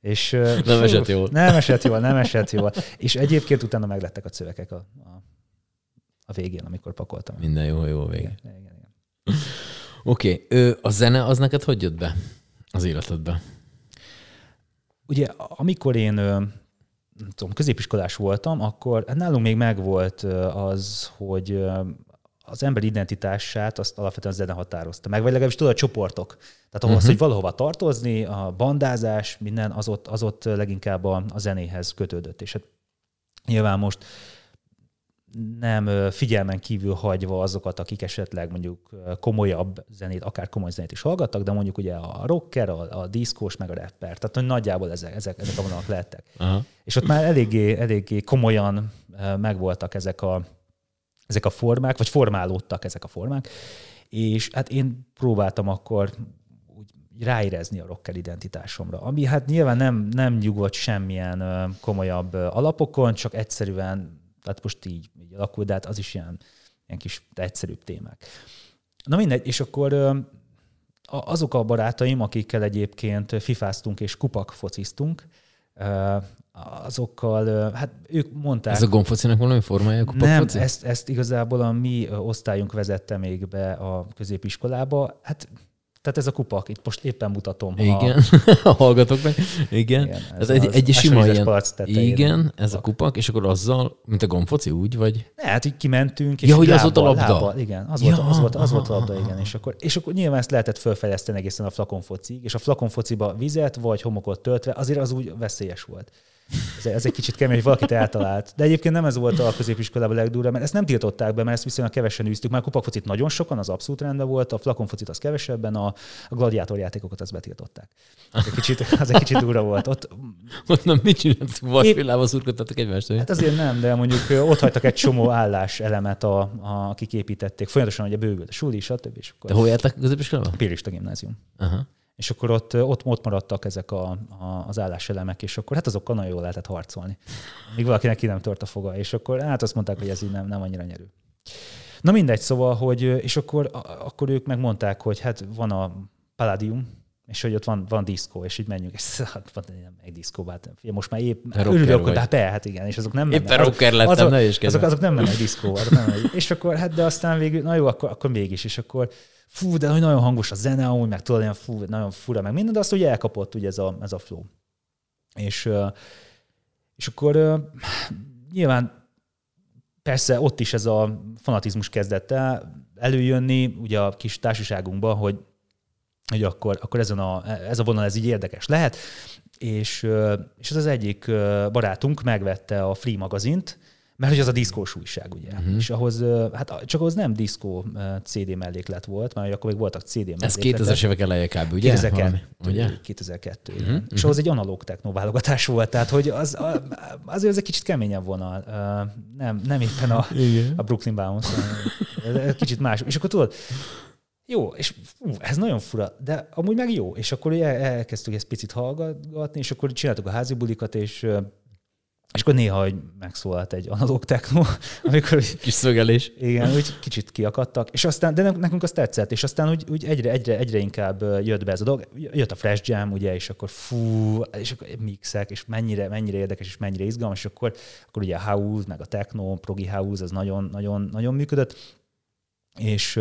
És, nem fú, esett jól. Nem esett jól, nem esett jól. És egyébként utána meglettek a szövegek a, a, a végén, amikor pakoltam. Minden jó, jó végén. Igen, igen, igen. Oké, okay. a zene az neked hogy jött be az életedbe? Ugye, amikor én nem tudom, középiskolás voltam, akkor nálunk még megvolt az, hogy az ember identitását azt alapvetően a zene határozta meg, vagy legalábbis tudod, a csoportok. Tehát ahhoz, uh-huh. hogy valahova tartozni, a bandázás, minden, az ott, az ott leginkább a, a zenéhez kötődött. És hát nyilván most nem figyelmen kívül hagyva azokat, akik esetleg mondjuk komolyabb zenét, akár komoly zenét is hallgattak, de mondjuk ugye a rocker, a, a diszkós, meg a rapper. Tehát hogy nagyjából ezek, ezek, ezek a vonalak lettek. Uh-huh. És ott már eléggé, eléggé komolyan megvoltak ezek a, ezek a formák, vagy formálódtak ezek a formák, és hát én próbáltam akkor úgy ráérezni a rocker identitásomra, ami hát nyilván nem, nem nyugodt semmilyen komolyabb alapokon, csak egyszerűen, tehát most így, így alakult, de hát az is ilyen, ilyen kis egyszerűbb témák. Na mindegy, és akkor azok a barátaim, akikkel egyébként fifáztunk és kupak fociztunk, azokkal, hát ők mondták... Ez a gombfocinak valami formája? A nem, ezt, ezt igazából a mi osztályunk vezette még be a középiskolába. Hát tehát ez a kupak, itt most éppen mutatom. Igen, a... hallgatok meg. Igen. Igen ez, ez egy, egy sima ilyen. Igen, ez kupak. a kupak, és akkor azzal, mint a gombfoci, úgy vagy? Ne, hát így kimentünk. És ja, hogy az volt a labda. Lábbal, igen, az, ja, volt, az, volt, az volt a labda, igen. És akkor, és akkor nyilván ezt lehetett felfejleszteni egészen a flakonfocig, és a flakonfociba vizet vagy homokot töltve, azért az úgy veszélyes volt. Ez, ez egy kicsit kemény, hogy valakit eltalált. De egyébként nem ez volt a középiskolában a legdurvább, mert ezt nem tiltották be, mert ezt viszonylag kevesen űztük. Már kupakfocit nagyon sokan, az abszolút rendben volt, a flakonfocit az kevesebben, a, a gladiátor játékokat az betiltották. Az egy kicsit, az egy kicsit durva volt. Ott, ott nem mit csináltuk, vasvillával szurkoltatok egymást? Hát azért nem, de mondjuk ott hagytak egy csomó állás elemet, a, a, akik építették. Folyamatosan ugye bővült a suli, stb. És akkor... De hol jártak középiskolában? Pirista gimnázium. Aha és akkor ott, ott, ott maradtak ezek a, a, az álláselemek, és akkor hát azokkal nagyon jól lehetett harcolni. Míg valakinek ki nem tört a foga, és akkor hát azt mondták, hogy ez így nem, nem annyira nyerő. Na mindegy, szóval, hogy, és akkor, akkor ők megmondták, hogy hát van a Palladium, és hogy ott van, van diszkó, és így menjünk, és hát van egy diszkó, hát most már épp örülök, de hát, hát igen, és azok nem mennek. Éppen rocker lettem, azok, ne is azok, azok, nem mennek diszkó, azok nem mennek. és akkor, hát de aztán végül, na jó, akkor, akkor mégis, és akkor fú, de hogy nagyon hangos a zene, amúgy, meg tudod, ilyen fú, nagyon fura, meg minden, de azt ugye elkapott ugye ez a, ez a flow. És, és akkor nyilván persze ott is ez a fanatizmus kezdett el előjönni, ugye a kis társaságunkban, hogy, hogy akkor, akkor ezen a, ez a vonal ez így érdekes lehet, és, és az az egyik barátunk megvette a Free magazint, mert hogy az a diszkós újság, ugye. Uh-huh. És ahhoz, hát csak ahhoz nem diszkó CD melléklet volt, mert akkor még voltak CD mellékletek. Ez 2000-es évek eleje kb. ugye? 2002, ugye? 2002 uh-huh. És uh-huh. ahhoz egy analóg techno válogatás volt, tehát hogy az, azért az egy kicsit keményebb vonal. Nem, nem éppen a, a Brooklyn Bounce, kicsit más. És akkor tudod, jó, és fú, ez nagyon fura, de amúgy meg jó. És akkor elkezdtük ezt picit hallgatni, és akkor csináltuk a házi bulikat, és és akkor néha hogy megszólalt egy analóg techno, amikor... Kis szögelés. Igen, úgy kicsit kiakadtak, és aztán, de nekünk az tetszett, és aztán úgy, úgy egyre, egyre, egyre inkább jött be ez a dolog. Jött a Flash Jam, ugye, és akkor fú, és akkor mixek, és mennyire, mennyire érdekes, és mennyire izgalmas, és akkor, akkor ugye a house, meg a techno, progi house, az nagyon, nagyon, nagyon működött. És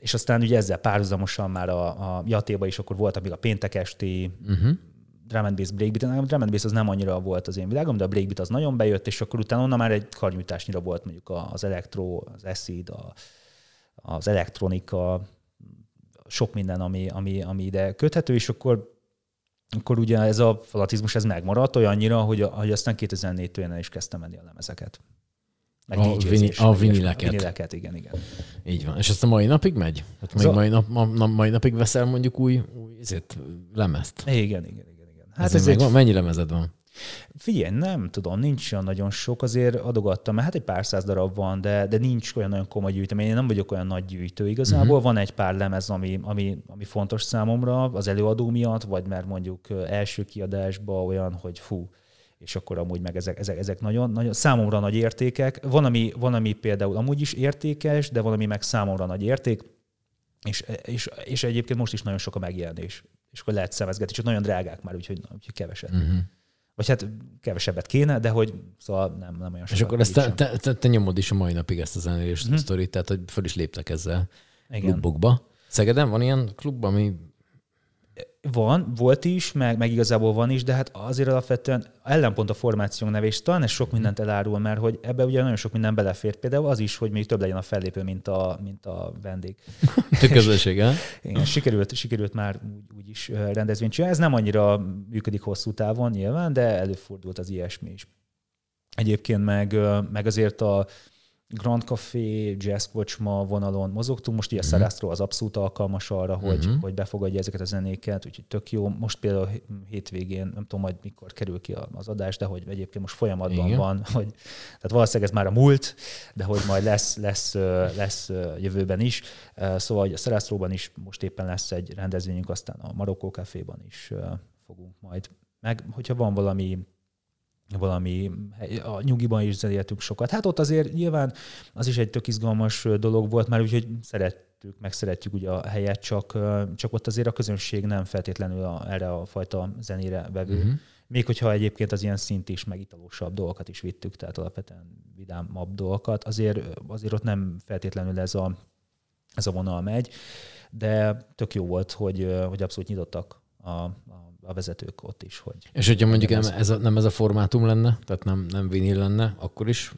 és aztán ugye ezzel párhuzamosan már a, a Jatéba is akkor volt, még a péntek esti uh-huh drum and bass breakbeat, a drum and bass az nem annyira volt az én világom, de a breakbeat az nagyon bejött, és akkor utána onnan már egy karnyújtásnyira volt mondjuk az elektro, az acid, a, az elektronika, sok minden, ami, ami, ami ide köthető, és akkor akkor ugye ez a fanatizmus ez megmaradt olyannyira, hogy, hogy aztán 2004-től is kezdtem menni a lemezeket. Meg a, vini, a vinileket. vinileket. igen, igen. Így van. És ezt a mai napig megy? Hát még mai, nap, ma, mai napig veszel mondjuk új, új ezért, lemezt? Igen, igen, igen. Hát ez, ez egy... Mennyi lemezed van? Figyelj, nem tudom, nincs olyan nagyon sok, azért adogattam, mert hát egy pár száz darab van, de, de nincs olyan nagyon komoly gyűjtemény, én nem vagyok olyan nagy gyűjtő igazából, uh-huh. van egy pár lemez, ami, ami, ami fontos számomra az előadó miatt, vagy mert mondjuk első kiadásban olyan, hogy fú, és akkor amúgy meg ezek, ezek, ezek nagyon, nagyon, számomra nagy értékek. Van ami, van, ami például amúgy is értékes, de van, ami meg számomra nagy érték, és, és, és egyébként most is nagyon sok a megjelenés és akkor lehet szemezgetni, csak nagyon drágák már, úgyhogy, úgyhogy keveset. Uh-huh. Vagy hát kevesebbet kéne, de hogy szóval nem, nem olyan sokat. És akkor ezt te, te, te, te, nyomod is a mai napig ezt a zenélés uh-huh. sztorit, tehát hogy föl is léptek ezzel Igen. klubokba. Szegeden van ilyen klub, ami van, volt is, meg, meg igazából van is, de hát azért alapvetően ellenpont a formációnk neve, és talán ez sok mindent elárul, mert hogy ebbe ugye nagyon sok minden belefért. Például az is, hogy még több legyen a fellépő, mint a, mint a vendég. A közösség, Igen, sikerült, sikerült már úgy, úgy is rendezvényt csinálni. Ez nem annyira működik hosszú távon nyilván, de előfordult az ilyesmi is. Egyébként meg, meg azért a, Grand Café, Jazz Kocsma vonalon mozogtunk. Most ugye a uh-huh. az abszolút alkalmas arra, hogy, uh-huh. hogy befogadja ezeket a zenéket, úgyhogy tök jó. Most például hétvégén, nem tudom majd mikor kerül ki az adás, de hogy egyébként most folyamatban Igen. van, hogy, tehát valószínűleg ez már a múlt, de hogy majd lesz, lesz, lesz jövőben is. Szóval hogy a Szerászlóban is most éppen lesz egy rendezvényünk, aztán a Marokkó Caféban is fogunk majd. Meg, hogyha van valami valami, a nyugiban is zenéltünk sokat. Hát ott azért nyilván az is egy tök izgalmas dolog volt már, úgyhogy szerettük, meg szeretjük ugye a helyet, csak, csak ott azért a közönség nem feltétlenül a, erre a fajta zenére vevő. Uh-huh. Még hogyha egyébként az ilyen szint is, meg italósabb dolgokat is vittük, tehát alapvetően vidámabb dolgokat, azért, azért ott nem feltétlenül ez a, ez a vonal megy, de tök jó volt, hogy, hogy abszolút nyitottak a, a a vezetők ott is. Hogy És hogyha mondjuk nem ez, a, nem ez a formátum lenne, tehát nem, nem vinil lenne, akkor is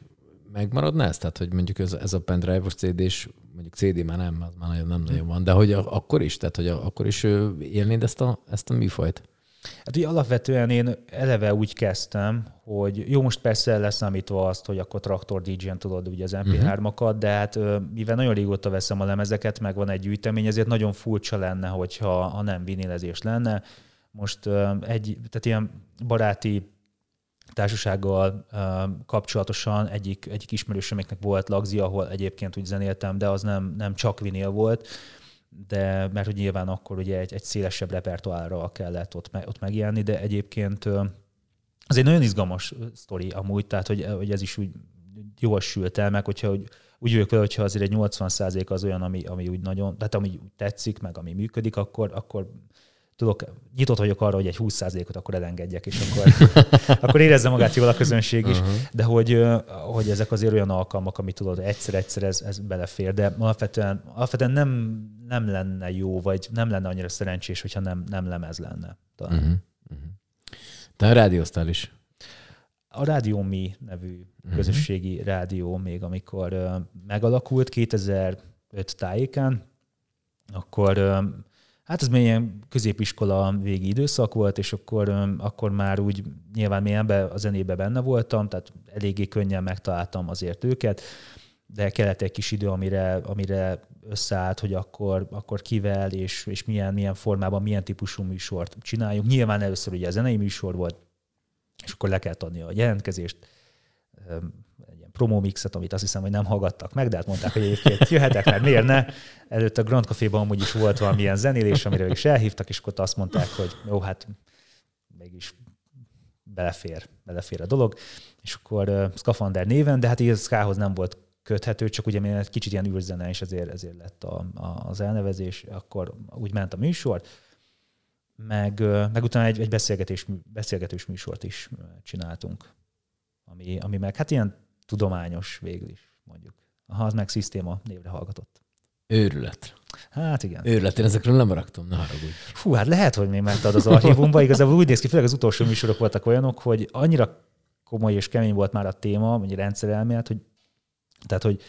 megmaradna ez? Tehát, hogy mondjuk ez, ez a pendrive-os CD-s, mondjuk CD már nem, az már nagyon, nem nagyon van, de hogy a, akkor is, tehát, hogy a, akkor is élnéd ezt a, ezt a műfajt? Hát ugye alapvetően én eleve úgy kezdtem, hogy jó, most persze leszámítva azt, hogy akkor traktor DJ-en tudod ugye az MP3-akat, uh-huh. de hát mivel nagyon régóta veszem a lemezeket, meg van egy gyűjtemény, ezért nagyon furcsa lenne, hogyha ha nem vinilezés lenne. Most egy, tehát ilyen baráti társasággal kapcsolatosan egyik, egyik ismerősömeknek volt lagzi, ahol egyébként úgy zenéltem, de az nem, nem csak vinil volt, de mert hogy nyilván akkor ugye egy, egy szélesebb repertoárra kellett ott, ott megjelenni, de egyébként az egy nagyon izgalmas sztori amúgy, tehát hogy, hogy ez is úgy jól sült el, meg hogyha úgy, úgy vagyok vele, hogyha azért egy 80 az olyan, ami, ami úgy nagyon, tehát ami úgy tetszik, meg ami működik, akkor, akkor tudok, nyitott vagyok arra, hogy egy 20%-ot akkor elengedjek, és akkor, akkor érezze magát jól a közönség is, uh-huh. de hogy, hogy ezek azért olyan alkalmak, amit tudod, egyszer-egyszer ez, ez belefér, de alapvetően, alapvetően nem, nem lenne jó, vagy nem lenne annyira szerencsés, hogyha nem, nem lemez lenne. Talán. Uh-huh. Uh-huh. Te a rádióztál is? A Rádió Mi nevű uh-huh. közösségi rádió még, amikor megalakult 2005 tájékán, akkor Hát ez még ilyen középiskola végi időszak volt, és akkor, akkor már úgy nyilván még ebbe a zenébe benne voltam, tehát eléggé könnyen megtaláltam azért őket, de kellett egy kis idő, amire, amire összeállt, hogy akkor, akkor kivel és, és milyen, milyen formában, milyen típusú műsort csináljunk. Nyilván először ugye a zenei műsor volt, és akkor le kellett adni a jelentkezést, promo mixet, amit azt hiszem, hogy nem hallgattak meg, de hát mondták, hogy egyébként jöhetek, mert miért ne. Előtt a Grand Café-ban amúgy is volt valamilyen zenélés, amire is elhívtak, és akkor azt mondták, hogy jó, hát mégis belefér, belefér a dolog. És akkor uh, Skafander néven, de hát így az K-hoz nem volt köthető, csak ugye egy kicsit ilyen űrzene, és ezért, ezért lett a, a, az elnevezés, akkor úgy ment a műsor, meg, meg utána egy, egy beszélgetés, beszélgetős műsort is csináltunk, ami, ami meg hát ilyen tudományos végül is, mondjuk. Aha, az meg szisztéma névre hallgatott. Őrület. Hát igen. Őrület, én ezekről nem maradtam, ne haragudj. Fú, hát lehet, hogy még megtad az archívumba. Igazából úgy néz ki, főleg az utolsó műsorok voltak olyanok, hogy annyira komoly és kemény volt már a téma, vagy rendszerelmélet, hogy tehát, hogy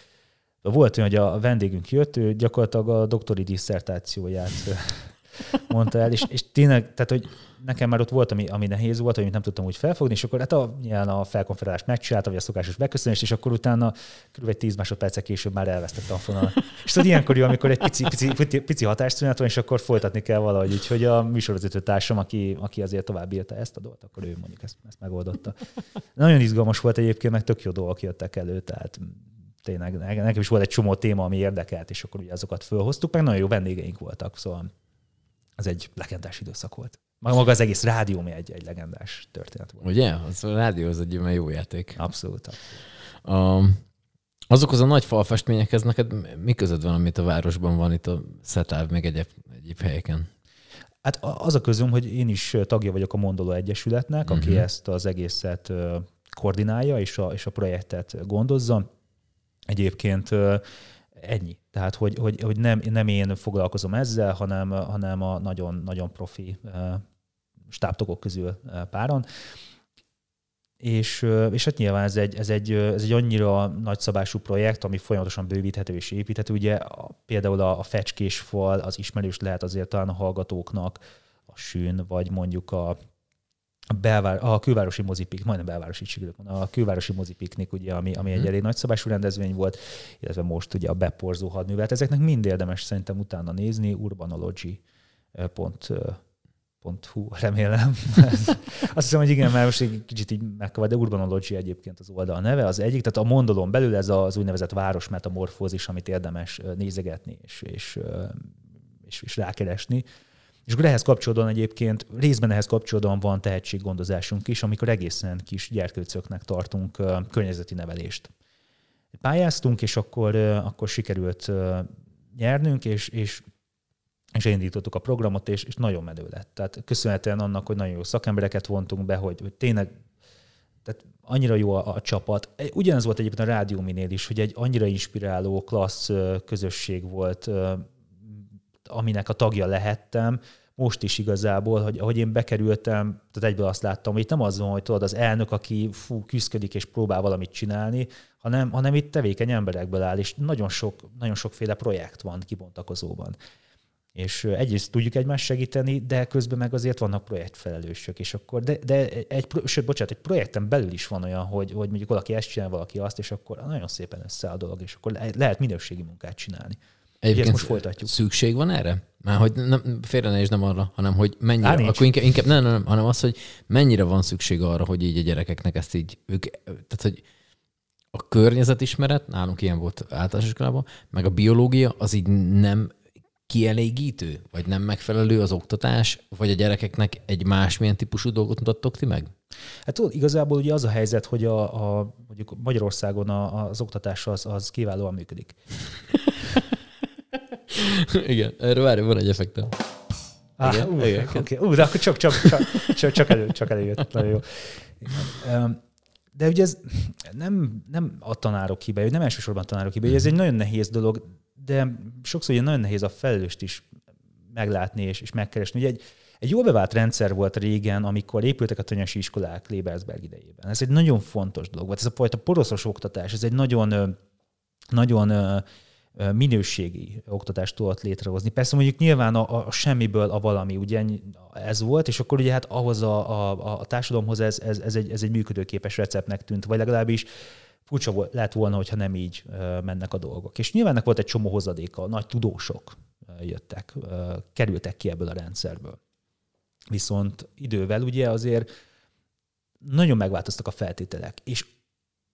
volt olyan, hogy a vendégünk jött, ő gyakorlatilag a doktori disszertációját mondta el, és, és tényleg, tehát, hogy nekem már ott volt, ami, ami nehéz volt, amit nem tudtam úgy felfogni, és akkor hát a, nyilván a felkonferálást megcsináltam, vagy a szokásos beköszönést, és akkor utána kb. 10 másodpercek később már elvesztettem a fonalat. és tudod, ilyenkor jó, amikor egy pici, pici, pici, pici hatásszünet van, és akkor folytatni kell valahogy, úgyhogy a műsorvezető társam, aki, aki azért tovább írta ezt a dolgot, akkor ő mondjuk ezt, ezt megoldotta. Nagyon izgalmas volt egyébként, meg tök jó dolgok jöttek elő, tehát tényleg nekem is volt egy csomó téma, ami érdekelt, és akkor ugye azokat fölhoztuk, meg nagyon jó vendégeink voltak, szóval az egy legendás időszak volt. Maga az egész rádió mi egy, egy legendás történet volt. Ugye? Az a rádió az egy jó játék. Abszolút. abszolút. A, azokhoz a nagy falfestményekhez neked mi között van, amit a városban van, itt a Szetáv, meg egyéb, egyéb helyeken? Hát az a közöm, hogy én is tagja vagyok a Mondoló Egyesületnek, aki uh-huh. ezt az egészet koordinálja és a, és a projektet gondozza. Egyébként ennyi. Tehát, hogy, hogy, hogy nem, nem én foglalkozom ezzel, hanem, hanem a nagyon, nagyon profi stábtagok közül páran. És, és hát nyilván ez egy, ez, egy, ez egy annyira nagyszabású projekt, ami folyamatosan bővíthető és építhető. Ugye például a, a fecskés fal az ismerős lehet azért talán a hallgatóknak, a sűn, vagy mondjuk a, a, belvár, a külvárosi mozipik, majdnem belvárosi sikerült a külvárosi mozipiknik, ugye, ami, ami egy hmm. elég nagyszabású rendezvény volt, illetve most ugye a beporzó hadművelet. Ezeknek mind érdemes szerintem utána nézni, urbanology pont hu, remélem. Azt hiszem, hogy igen, mert most egy kicsit így megkavad, de Urbanology egyébként az oldal neve, az egyik. Tehát a mondolon belül ez az úgynevezett város metamorfózis, amit érdemes nézegetni és, és, és, és rákeresni. És akkor ehhez kapcsolódóan egyébként, részben ehhez kapcsolódóan van tehetséggondozásunk is, amikor egészen kis gyerkőcöknek tartunk környezeti nevelést. Pályáztunk, és akkor, akkor sikerült nyernünk, és, és és elindítottuk a programot, és, és nagyon menő lett. Tehát köszönhetően annak, hogy nagyon jó szakembereket vontunk be, hogy, hogy tényleg tehát annyira jó a, a csapat. Ugyanez volt egyébként a Rádióminél is, hogy egy annyira inspiráló, klassz közösség volt, aminek a tagja lehettem, most is igazából, hogy ahogy én bekerültem, tehát egyből azt láttam, hogy itt nem az van, hogy tudod, az elnök, aki fú, küzdködik és próbál valamit csinálni, hanem, hanem itt tevékeny emberekből áll, és nagyon, sok, nagyon sokféle projekt van kibontakozóban. és egyrészt tudjuk egymást segíteni, de közben meg azért vannak projektfelelősök, és akkor, de, de egy, sőt, bocsánat, egy projekten belül is van olyan, hogy, hogy mondjuk valaki ezt csinál, valaki azt, és akkor nagyon szépen összeáll a dolog, és akkor lehet minőségi munkát csinálni. Egyébként most folytatjuk. Szükség van erre? Már hogy nem, félre ne is nem arra, hanem hogy mennyire, Á, akkor inkább, inkább nem, nem, nem, hanem az, hogy mennyire van szükség arra, hogy így a gyerekeknek ezt így, ők, tehát hogy a környezetismeret, nálunk ilyen volt általános iskolában, meg a biológia, az így nem kielégítő, vagy nem megfelelő az oktatás, vagy a gyerekeknek egy másmilyen típusú dolgot mutattok ti meg? Hát tudod, igazából ugye az a helyzet, hogy a, a mondjuk Magyarországon a, az oktatás az, az kiválóan működik. igen, erről várj, van egy effektem. Ah, igen, ú, igen. Okay. Ú, de akkor csak, csak, csak, csak, csak, elő, csak előjött. Nagyon jó. De ugye ez nem, nem a tanárok hibája, nem elsősorban a tanárok hibája, ez egy nagyon nehéz dolog, de sokszor ugye nagyon nehéz a felelőst is meglátni és, és megkeresni. Ugye egy, egy jól bevált rendszer volt régen, amikor épültek a tanyasi iskolák Lébersberg idejében. Ez egy nagyon fontos dolog volt. Ez a fajta poroszos oktatás, ez egy nagyon, nagyon minőségi oktatást tudott létrehozni. Persze mondjuk nyilván a, a semmiből a valami, ugye ez volt, és akkor ugye hát ahhoz a, a, a társadalomhoz ez, ez, ez, egy, ez egy működőképes receptnek tűnt, vagy legalábbis furcsa volt, lett volna, hogyha nem így mennek a dolgok. És nyilván volt egy csomó hozadéka, nagy tudósok jöttek, kerültek ki ebből a rendszerből. Viszont idővel ugye azért nagyon megváltoztak a feltételek, és,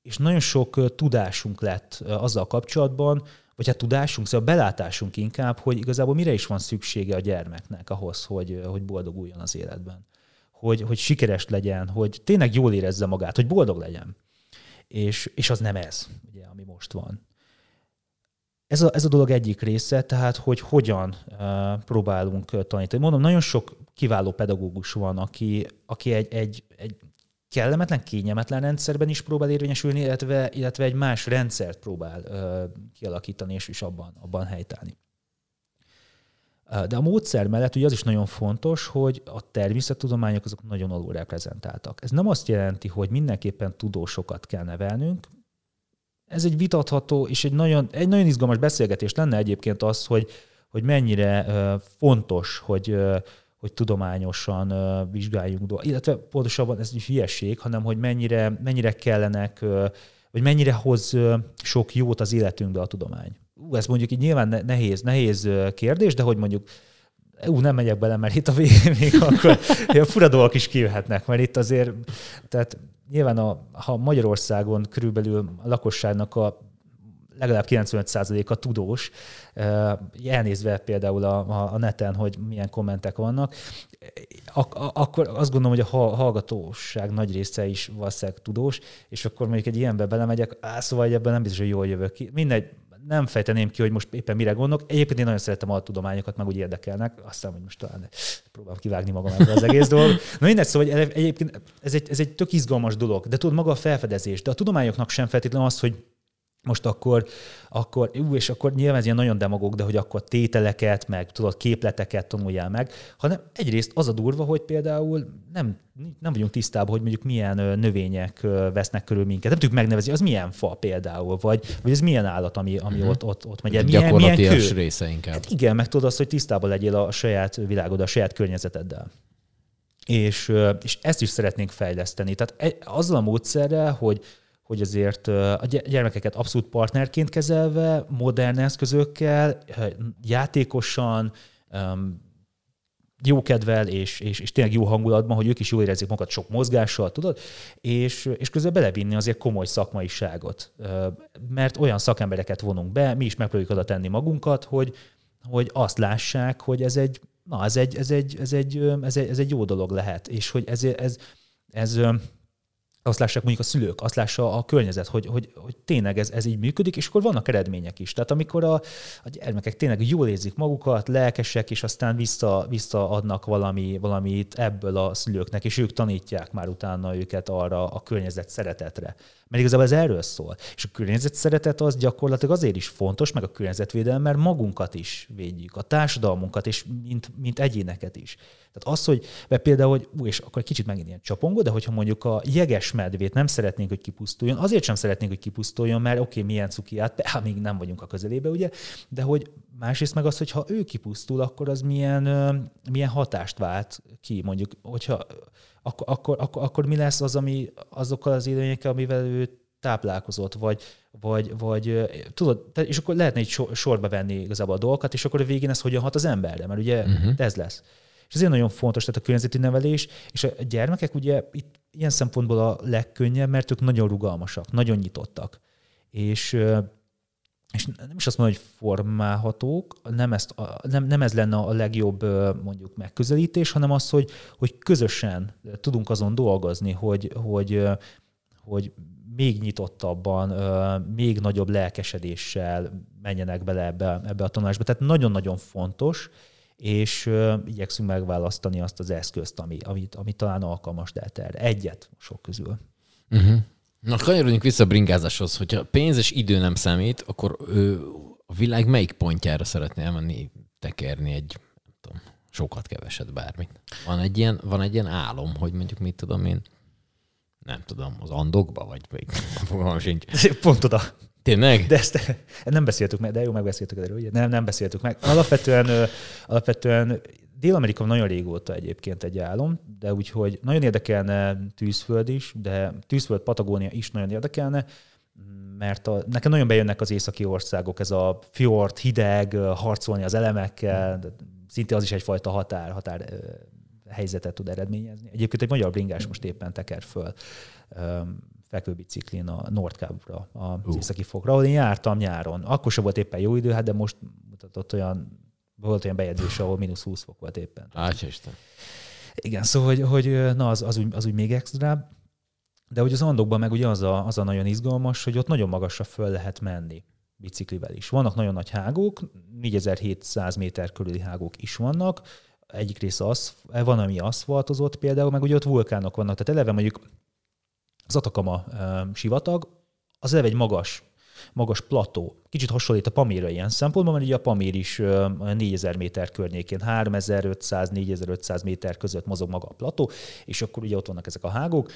és nagyon sok tudásunk lett azzal kapcsolatban, vagy hát tudásunk, szóval belátásunk inkább, hogy igazából mire is van szüksége a gyermeknek ahhoz, hogy, hogy boldoguljon az életben. Hogy, hogy sikeres legyen, hogy tényleg jól érezze magát, hogy boldog legyen. És, és az nem ez, ugye, ami most van. Ez a, ez a dolog egyik része, tehát hogy hogyan uh, próbálunk tanítani. Mondom, nagyon sok kiváló pedagógus van, aki, aki egy, egy, egy kellemetlen, kényelmetlen rendszerben is próbál érvényesülni, illetve, illetve egy más rendszert próbál uh, kialakítani, és is abban, abban helytállni. De a módszer mellett ugye az is nagyon fontos, hogy a természettudományok azok nagyon alul reprezentáltak. Ez nem azt jelenti, hogy mindenképpen tudósokat kell nevelnünk. Ez egy vitatható és egy nagyon, egy nagyon izgalmas beszélgetés lenne egyébként az, hogy, hogy mennyire fontos, hogy, hogy tudományosan vizsgáljunk illetve pontosabban ez egy hülyeség, hanem hogy mennyire, mennyire kellenek, vagy mennyire hoz sok jót az életünkbe a tudomány. Ú, ez mondjuk így nyilván nehéz, nehéz kérdés, de hogy mondjuk ú, nem megyek bele, mert itt a végén még akkor a fura dolgok is kijöhetnek, mert itt azért, tehát nyilván a, ha Magyarországon körülbelül a lakosságnak a legalább 95%-a tudós, elnézve például a, a neten, hogy milyen kommentek vannak, ak- akkor azt gondolom, hogy a hallgatóság nagy része is valószínűleg tudós, és akkor mondjuk egy ilyenbe belemegyek, á, szóval ebben nem biztos, hogy jól jövök ki. Mindegy, nem fejteném ki, hogy most éppen mire gondolok. Egyébként én nagyon szeretem a tudományokat, meg úgy érdekelnek. Aztán, hogy most talán próbálom kivágni magam ebből az egész dolog. Na mindegy, szóval egyébként ez egy, ez egy tök izgalmas dolog, de tudod, maga a felfedezés. De a tudományoknak sem feltétlenül az, hogy most akkor, akkor, ú, és akkor nyilván ez ilyen nagyon demagóg, de hogy akkor tételeket, meg tudod, képleteket tanuljál meg, hanem egyrészt az a durva, hogy például nem, nem vagyunk tisztában, hogy mondjuk milyen növények vesznek körül minket. Nem tudjuk megnevezni, az milyen fa például, vagy, vagy ez milyen állat, ami, ami uh-huh. ott, ott, ott megy. Milyen, milyen kő. része inkább. Hát igen, meg tudod azt, hogy tisztában legyél a saját világod, a saját környezeteddel. És, és ezt is szeretnénk fejleszteni. Tehát e, azzal a módszerrel, hogy hogy azért a gyermekeket abszolút partnerként kezelve, modern eszközökkel, játékosan, jókedvel és, és, és tényleg jó hangulatban, hogy ők is jól érezzék magukat sok mozgással, tudod, és, és közben belevinni azért komoly szakmaiságot. Mert olyan szakembereket vonunk be, mi is megpróbáljuk oda tenni magunkat, hogy, hogy azt lássák, hogy ez egy, na, ez egy, ez egy, ez egy, ez egy, ez egy jó dolog lehet, és hogy ez, ez, ez, ez azt lássák mondjuk a szülők, azt lássa a környezet, hogy, hogy, hogy tényleg ez, ez így működik, és akkor vannak eredmények is. Tehát amikor a, a gyermekek tényleg jól érzik magukat, lelkesek, és aztán vissza, visszaadnak valami, valamit ebből a szülőknek, és ők tanítják már utána őket arra a környezet szeretetre. Mert igazából ez erről szól. És a környezet szeretet az gyakorlatilag azért is fontos, meg a környezetvédelem, mert magunkat is védjük, a társadalmunkat, és mint, mint egyéneket is. Tehát az, hogy például, hogy ú, és akkor kicsit megint ilyen csapongó, de hogyha mondjuk a jeges medvét nem szeretnénk, hogy kipusztuljon. Azért sem szeretnénk, hogy kipusztuljon, mert oké, okay, milyen cukiát, hát még nem vagyunk a közelébe, ugye, de hogy másrészt meg az, hogy ha ő kipusztul, akkor az milyen, milyen hatást vált ki, mondjuk, hogyha akkor, akkor, akkor, akkor mi lesz az, ami azokkal az élőnyekkel, amivel ő táplálkozott, vagy, vagy, vagy tudod, és akkor lehetne egy sorba venni igazából a dolgokat, és akkor a végén ez hogyan hat az emberre, mert ugye uh-huh. ez lesz. És ezért nagyon fontos, tehát a környezeti nevelés, és a gyermekek ugye itt ilyen szempontból a legkönnyebb, mert ők nagyon rugalmasak, nagyon nyitottak. És, és nem is azt mondom, hogy formálhatók, nem, ezt, nem, nem ez lenne a legjobb mondjuk megközelítés, hanem az, hogy, hogy közösen tudunk azon dolgozni, hogy, hogy, hogy még nyitottabban, még nagyobb lelkesedéssel menjenek bele ebbe, ebbe a tanulásba. Tehát nagyon-nagyon fontos, és igyekszünk megválasztani azt az eszközt, ami, amit, ami talán alkalmas lehet erre. Egyet sok közül. Uh-huh. Na, kanyarodjunk vissza a bringázáshoz. Hogyha pénz és idő nem számít, akkor ő a világ melyik pontjára szeretné elmenni tekerni egy, nem tudom, sokat, keveset, bármit. Van egy ilyen, van egy ilyen álom, hogy mondjuk mit tudom én, nem tudom, az Andokba, vagy még fogalmam sincs. Pont oda. Tényleg? De ezt nem beszéltük meg, de jó, megbeszéltük erről, ugye? Nem, nem beszéltük meg. Alapvetően, alapvetően Dél-Amerika nagyon régóta egyébként egy álom, de úgyhogy nagyon érdekelne tűzföld is, de tűzföld, Patagónia is nagyon érdekelne, mert a, nekem nagyon bejönnek az északi országok, ez a fjord, hideg, harcolni az elemekkel, szinte az is egyfajta határ, határ helyzetet tud eredményezni. Egyébként egy magyar bringás most éppen teker föl fekvőbiciklin a Nordkábra, az uh. északi fokra, ahol én jártam nyáron. Akkor sem volt éppen jó idő, hát de most mutatott olyan, volt olyan bejegyzés, ahol mínusz 20 fok volt éppen. Átja Isten. Igen, szóval, hogy, hogy na, az, az, úgy, az úgy még extra. De hogy az Andokban meg ugye az a, az a nagyon izgalmas, hogy ott nagyon magasra föl lehet menni biciklivel is. Vannak nagyon nagy hágók, 4700 méter körüli hágók is vannak, egyik része az, van, ami aszfaltozott például, meg ugye ott vulkánok vannak. Tehát eleve mondjuk az Atakama sivatag, az eleve egy magas, magas plató. Kicsit hasonlít a Pamírra ilyen szempontból, mert ugye a Pamír is 4000 méter környékén, 3500-4500 méter között mozog maga a plató, és akkor ugye ott vannak ezek a hágók,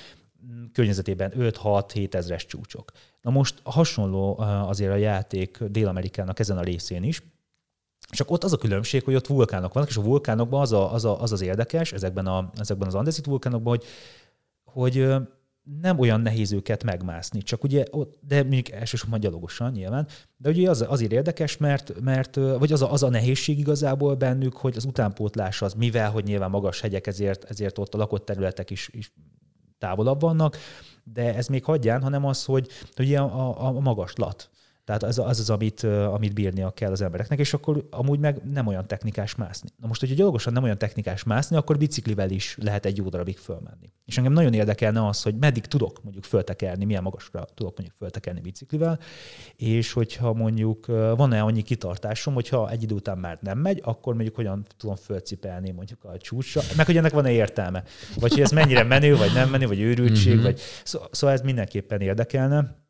környezetében 5-6-7 ezres csúcsok. Na most hasonló azért a játék Dél-Amerikának ezen a részén is, csak ott az a különbség, hogy ott vulkánok vannak, és a vulkánokban az a, az, a, az, az érdekes, ezekben, a, ezekben az andezit vulkánokban, hogy, hogy nem olyan nehéz őket megmászni, csak ugye, de mondjuk elsősorban gyalogosan nyilván, de ugye az, azért érdekes, mert, mert vagy az a, az a nehézség igazából bennük, hogy az utánpótlás az, mivel, hogy nyilván magas hegyek, ezért, ezért ott a lakott területek is, is távolabb vannak, de ez még hagyján, hanem az, hogy ugye a, a, a magaslat. Tehát az az, az amit, amit bírnia kell az embereknek, és akkor amúgy meg nem olyan technikás mászni. Na most, hogyha gyalogosan nem olyan technikás mászni, akkor biciklivel is lehet egy jó darabig fölmenni. És engem nagyon érdekelne az, hogy meddig tudok mondjuk föltekerni, milyen magasra tudok mondjuk föltekerni biciklivel, és hogyha mondjuk van-e annyi kitartásom, hogyha egy idő után már nem megy, akkor mondjuk hogyan tudom fölcipelni mondjuk a csúcsra, meg hogy ennek van-e értelme. Vagy hogy ez mennyire menő, vagy nem menő, vagy őrültség, mm-hmm. vagy szóval ez mindenképpen érdekelne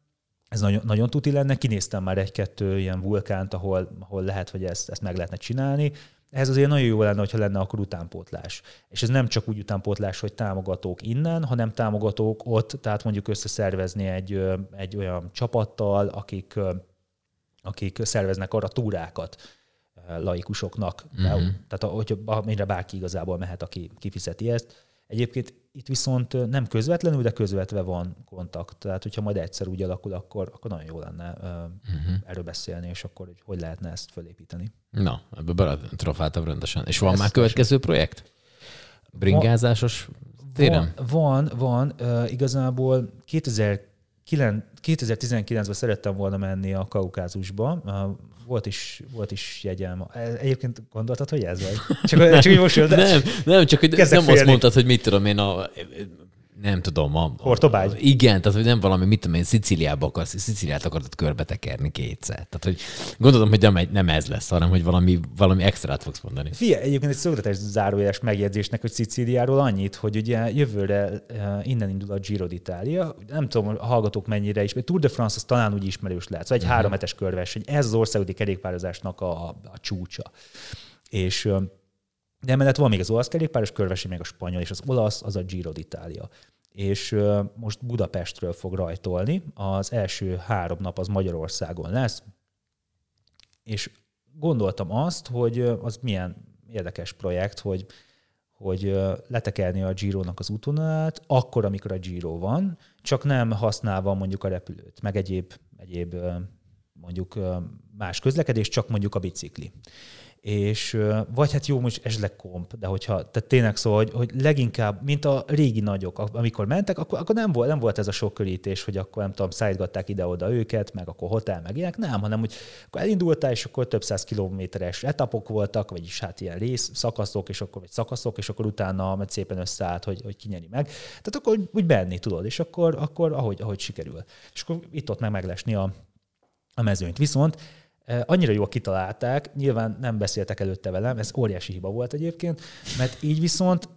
ez nagyon, nagyon tuti lenne. Kinéztem már egy-kettő ilyen vulkánt, ahol, ahol lehet, hogy ezt, ezt meg lehetne csinálni. Ez azért nagyon jó lenne, hogyha lenne akkor utánpótlás. És ez nem csak úgy utánpótlás, hogy támogatók innen, hanem támogatók ott, tehát mondjuk összeszervezni egy, egy olyan csapattal, akik, akik szerveznek arra túrákat laikusoknak. Mm-hmm. Tehát hogy amire bárki igazából mehet, aki kifizeti ezt. Egyébként itt viszont nem közvetlenül, de közvetve van kontakt. Tehát, hogyha majd egyszer úgy alakul, akkor, akkor nagyon jó lenne uh-huh. erről beszélni, és akkor hogy, hogy lehetne ezt fölépíteni. Na, ebből beletrafáltam rendesen. És van ezt már következő projekt? Bringázásos téren? Van, van. van. Igazából 2009, 2019-ben szerettem volna menni a Kaukázusba. Volt is, volt is jegyem. Egyébként gondoltad, hogy ez vagy? Csak, csak most de nem, nem, csak hogy nem félni. azt mondtad, hogy mit tudom én, a, nem tudom. A, Hortobágy? A, igen, tehát hogy nem valami, mit tudom én, Sziciliába akarsz, Sziciliát akartad körbetekerni kétszer. Tehát, hogy gondolom, hogy nem, nem ez lesz, hanem, hogy valami, valami extrát fogsz mondani. Fia, egyébként egy szögletes zárójeles megjegyzésnek, hogy Szicíliáról annyit, hogy ugye jövőre uh, innen indul a Giro d'Italia. Nem tudom, a hallgatók mennyire is, Tour de France az talán úgy ismerős lehet. Szóval egy uh-huh. három hetes körverseny. Ez az országúti kerékpározásnak a, a csúcsa. És de emellett van még az olasz kerékpáros körverseny, még a spanyol, és az olasz az a Giro d'Italia. és most Budapestről fog rajtolni. Az első három nap az Magyarországon lesz, és gondoltam azt, hogy az milyen érdekes projekt, hogy, hogy letekelni a Giro-nak az útvonalát, akkor, amikor a Giro van, csak nem használva mondjuk a repülőt, meg egyéb, egyéb mondjuk más közlekedés, csak mondjuk a bicikli és vagy hát jó, most esetleg komp, de hogyha, tehát tényleg szó, hogy, hogy leginkább, mint a régi nagyok, amikor mentek, akkor, akkor nem, volt, nem volt ez a sok körítés, hogy akkor nem tudom, szállítgatták ide-oda őket, meg akkor hotel, meg ilyenek, nem, hanem hogy akkor elindultál, és akkor több száz kilométeres etapok voltak, vagyis hát ilyen rész, szakaszok, és akkor vagy szakaszok, és akkor utána mert szépen összeállt, hogy, hogy kinyeri meg. Tehát akkor úgy benni tudod, és akkor, akkor ahogy, ahogy sikerül. És akkor itt-ott meg meglesni a, a mezőnyt. Viszont Annyira jól kitalálták, nyilván nem beszéltek előtte velem, ez óriási hiba volt egyébként, mert így viszont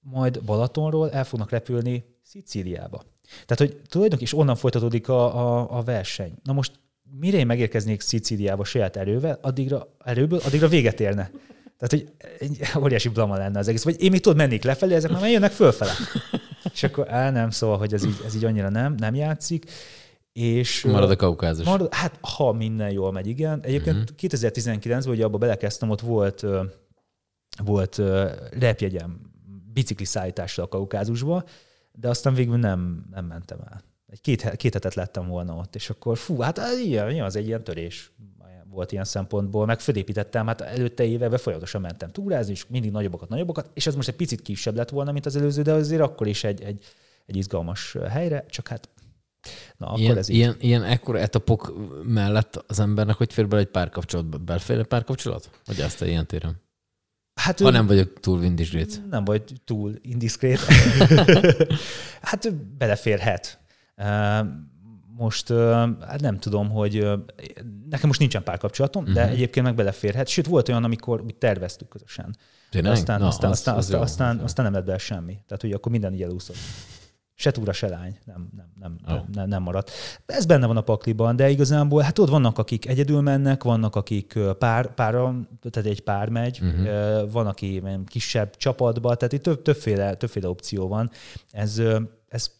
majd Balatonról el fognak repülni Szicíliába. Tehát, hogy tulajdonképpen is onnan folytatódik a, a, a verseny. Na most mire én megérkeznék Szicíliába saját erővel, addigra, erőből, addigra véget érne. Tehát, hogy egy óriási blama lenne az egész. Vagy én még tudod, mennék lefelé, ezek már jönnek fölfele. És akkor el nem, szóval, hogy ez így, ez így annyira nem, nem játszik. És, marad a kaukázus. Marad, hát, ha minden jól megy, igen. Egyébként uh-huh. Mhm. 2019-ben, ugye abba belekezdtem, ott volt, volt repjegyem bicikli szállításra a kaukázusba, de aztán végül nem, nem mentem el. Egy két, két hetet lettem volna ott, és akkor fú, hát ilyen, ilyen az egy ilyen törés volt ilyen szempontból, meg fölépítettem, hát előtte években folyamatosan mentem túrázni, és mindig nagyobbakat, nagyobbakat, és ez most egy picit kisebb lett volna, mint az előző, de azért akkor is egy, egy, egy izgalmas helyre, csak hát Na, akkor ilyen, ez így. Ilyen, ilyen ekkora etapok mellett az embernek hogy fér bele egy párkapcsolatba? Belféle párkapcsolat? Vagy azt a ilyen téren? Hát, ha nem vagyok túl indiszkrét. Nem vagy túl indiszkrét. hát beleférhet. Most hát nem tudom, hogy nekem most nincsen párkapcsolatom, uh-huh. de mhm. egyébként meg beleférhet. Sőt, volt olyan, amikor úgy terveztük közösen. Tényleg? Aztán, Na, aztán, az, aztán, az aztán, aztán, aztán nem lett be semmi. Tehát, hogy akkor minden így elúszott se túra, se lány nem, nem, nem, oh. nem, nem maradt. Ez benne van a pakliban, de igazából, hát ott vannak, akik egyedül mennek, vannak, akik pár, pára, tehát egy pár megy, uh-huh. van, aki kisebb csapatba, tehát itt több, többféle, többféle opció van. Ez, ez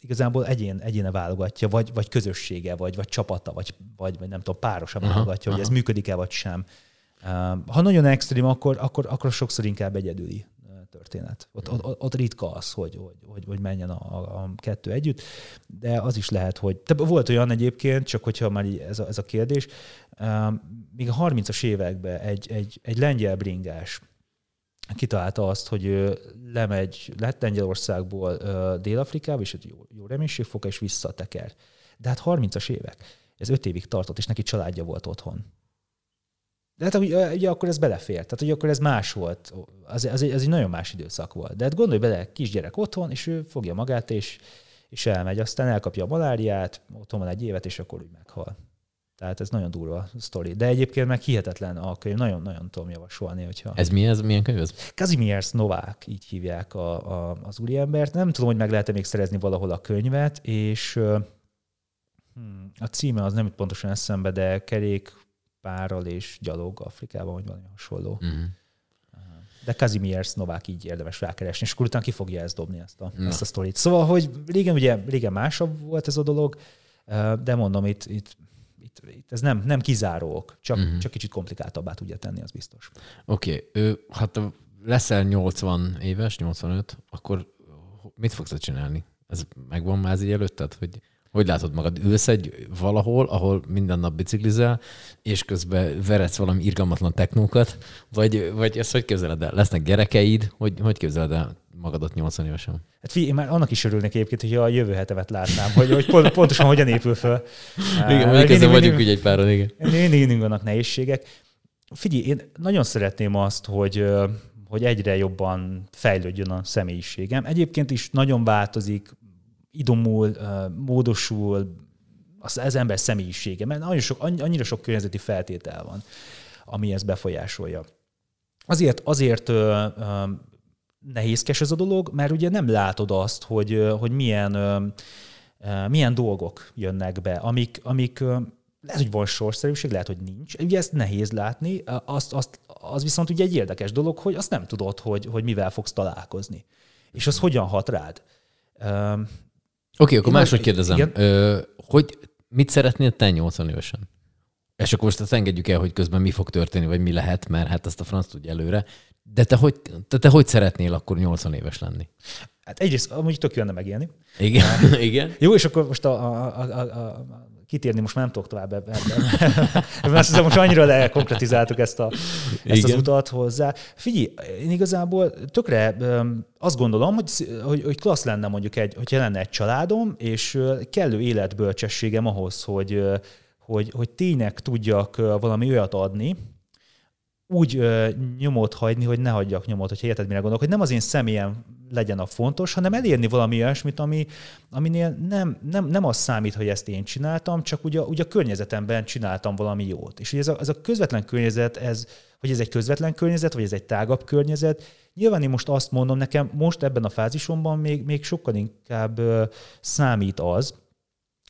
igazából egyén, egyéne válogatja, vagy, vagy közössége, vagy, vagy csapata, vagy, vagy, vagy nem tudom, párosan válogatja, aha, hogy ez működik-e, vagy sem. Ha nagyon extrém, akkor, akkor, akkor sokszor inkább egyedüli történet. Ott, ott, ott ritka az, hogy, hogy, hogy, hogy menjen a, a kettő együtt, de az is lehet, hogy... De volt olyan egyébként, csak hogyha már ez a, ez a kérdés, még a 30-as években egy, egy, egy lengyel bringás kitalálta azt, hogy ő lemegy, lett Lengyelországból Dél-Afrikába, és egy jó, jó reménységfoka, és visszateker. De hát 30-as évek. Ez öt évig tartott, és neki családja volt otthon. De hát ugye, ugye akkor ez belefér, tehát ugye akkor ez más volt, az, az, egy, az egy nagyon más időszak volt. De hát gondolj bele, kisgyerek otthon, és ő fogja magát, és, és elmegy, aztán elkapja a maláriát, otthon van egy évet, és akkor úgy meghal. Tehát ez nagyon durva sztori. De egyébként meg hihetetlen a könyv, nagyon-nagyon tudom javasolni, hogyha... Ez mi ez? Milyen könyv ez? Kazimierz Novák, így hívják a, a, az úriembert. Nem tudom, hogy meg lehet-e még szerezni valahol a könyvet, és hmm, a címe az nem itt pontosan eszembe, de kerék párral és gyalog Afrikában, vagy valami hasonló. Uh-huh. De Kazimierz Novák így érdemes rákeresni, és akkor utána ki fogja ezt dobni, ezt a, ezt a sztorit. Szóval, hogy régen ugye régen másabb volt ez a dolog, de mondom, itt, itt, itt, itt ez nem, nem kizárók, csak, uh-huh. csak kicsit komplikáltabbá tudja tenni, az biztos. Oké, okay. hát leszel 80 éves, 85, akkor mit fogsz csinálni? Ez megvan már így előtted, hogy hogy látod magad? Ülsz egy valahol, ahol minden nap biciklizel, és közben veretsz valami irgalmatlan technókat, vagy, vagy ezt hogy képzeled el? Lesznek gyerekeid? Hogy, hogy képzeled el magadat 80 évesen? Hát figyelj, én már annak is örülnék egyébként, hogy a jövő hetemet látnám, hogy, hogy pont, pontosan hogyan épül föl. Igen, mondjuk ezzel vagyunk ugye egy páron, igen. Mindig, mindig vannak nehézségek. Figyelj, én nagyon szeretném azt, hogy hogy egyre jobban fejlődjön a személyiségem. Egyébként is nagyon változik, idomul, módosul az, az ember személyisége, mert nagyon sok, annyira sok környezeti feltétel van, ami ezt befolyásolja. Azért, azért nehézkes ez a dolog, mert ugye nem látod azt, hogy, hogy milyen, milyen dolgok jönnek be, amik, amik lehet, hogy van sorszerűség, lehet, hogy nincs. Ugye ezt nehéz látni, azt, azt, az viszont ugye egy érdekes dolog, hogy azt nem tudod, hogy, hogy mivel fogsz találkozni. És az hogyan hat rád. Oké, okay, akkor máshogy kérdezem. Igen? Ö, hogy mit szeretnél te 80 évesen? És akkor most ezt engedjük el, hogy közben mi fog történni, vagy mi lehet, mert hát ezt a franc tudja előre. De te hogy, te, te hogy szeretnél akkor 80 éves lenni? Hát egyrészt amúgy tök jönne megélni. Igen, igen. Jó, és akkor most a, a, a, a, kitérni most már nem tudok tovább ebben. ebben azt hiszem, most annyira lekonkretizáltuk ezt, a, ezt az utat hozzá. Figyelj, én igazából tökre azt gondolom, hogy, hogy, hogy klassz lenne mondjuk egy, hogy lenne egy családom, és kellő életbölcsességem ahhoz, hogy, hogy, hogy tényleg tudjak valami olyat adni, úgy ö, nyomot hagyni, hogy ne hagyjak nyomot, hogyha érted, mire gondolok, hogy nem az én személyem legyen a fontos, hanem elérni valami olyasmit, ami, aminél nem, nem, nem az számít, hogy ezt én csináltam, csak ugye, ugye a környezetemben csináltam valami jót. És ugye ez a, ez a közvetlen környezet, ez, hogy ez egy közvetlen környezet, vagy ez egy tágabb környezet, nyilván én most azt mondom, nekem most ebben a fázisomban még, még sokkal inkább ö, számít az,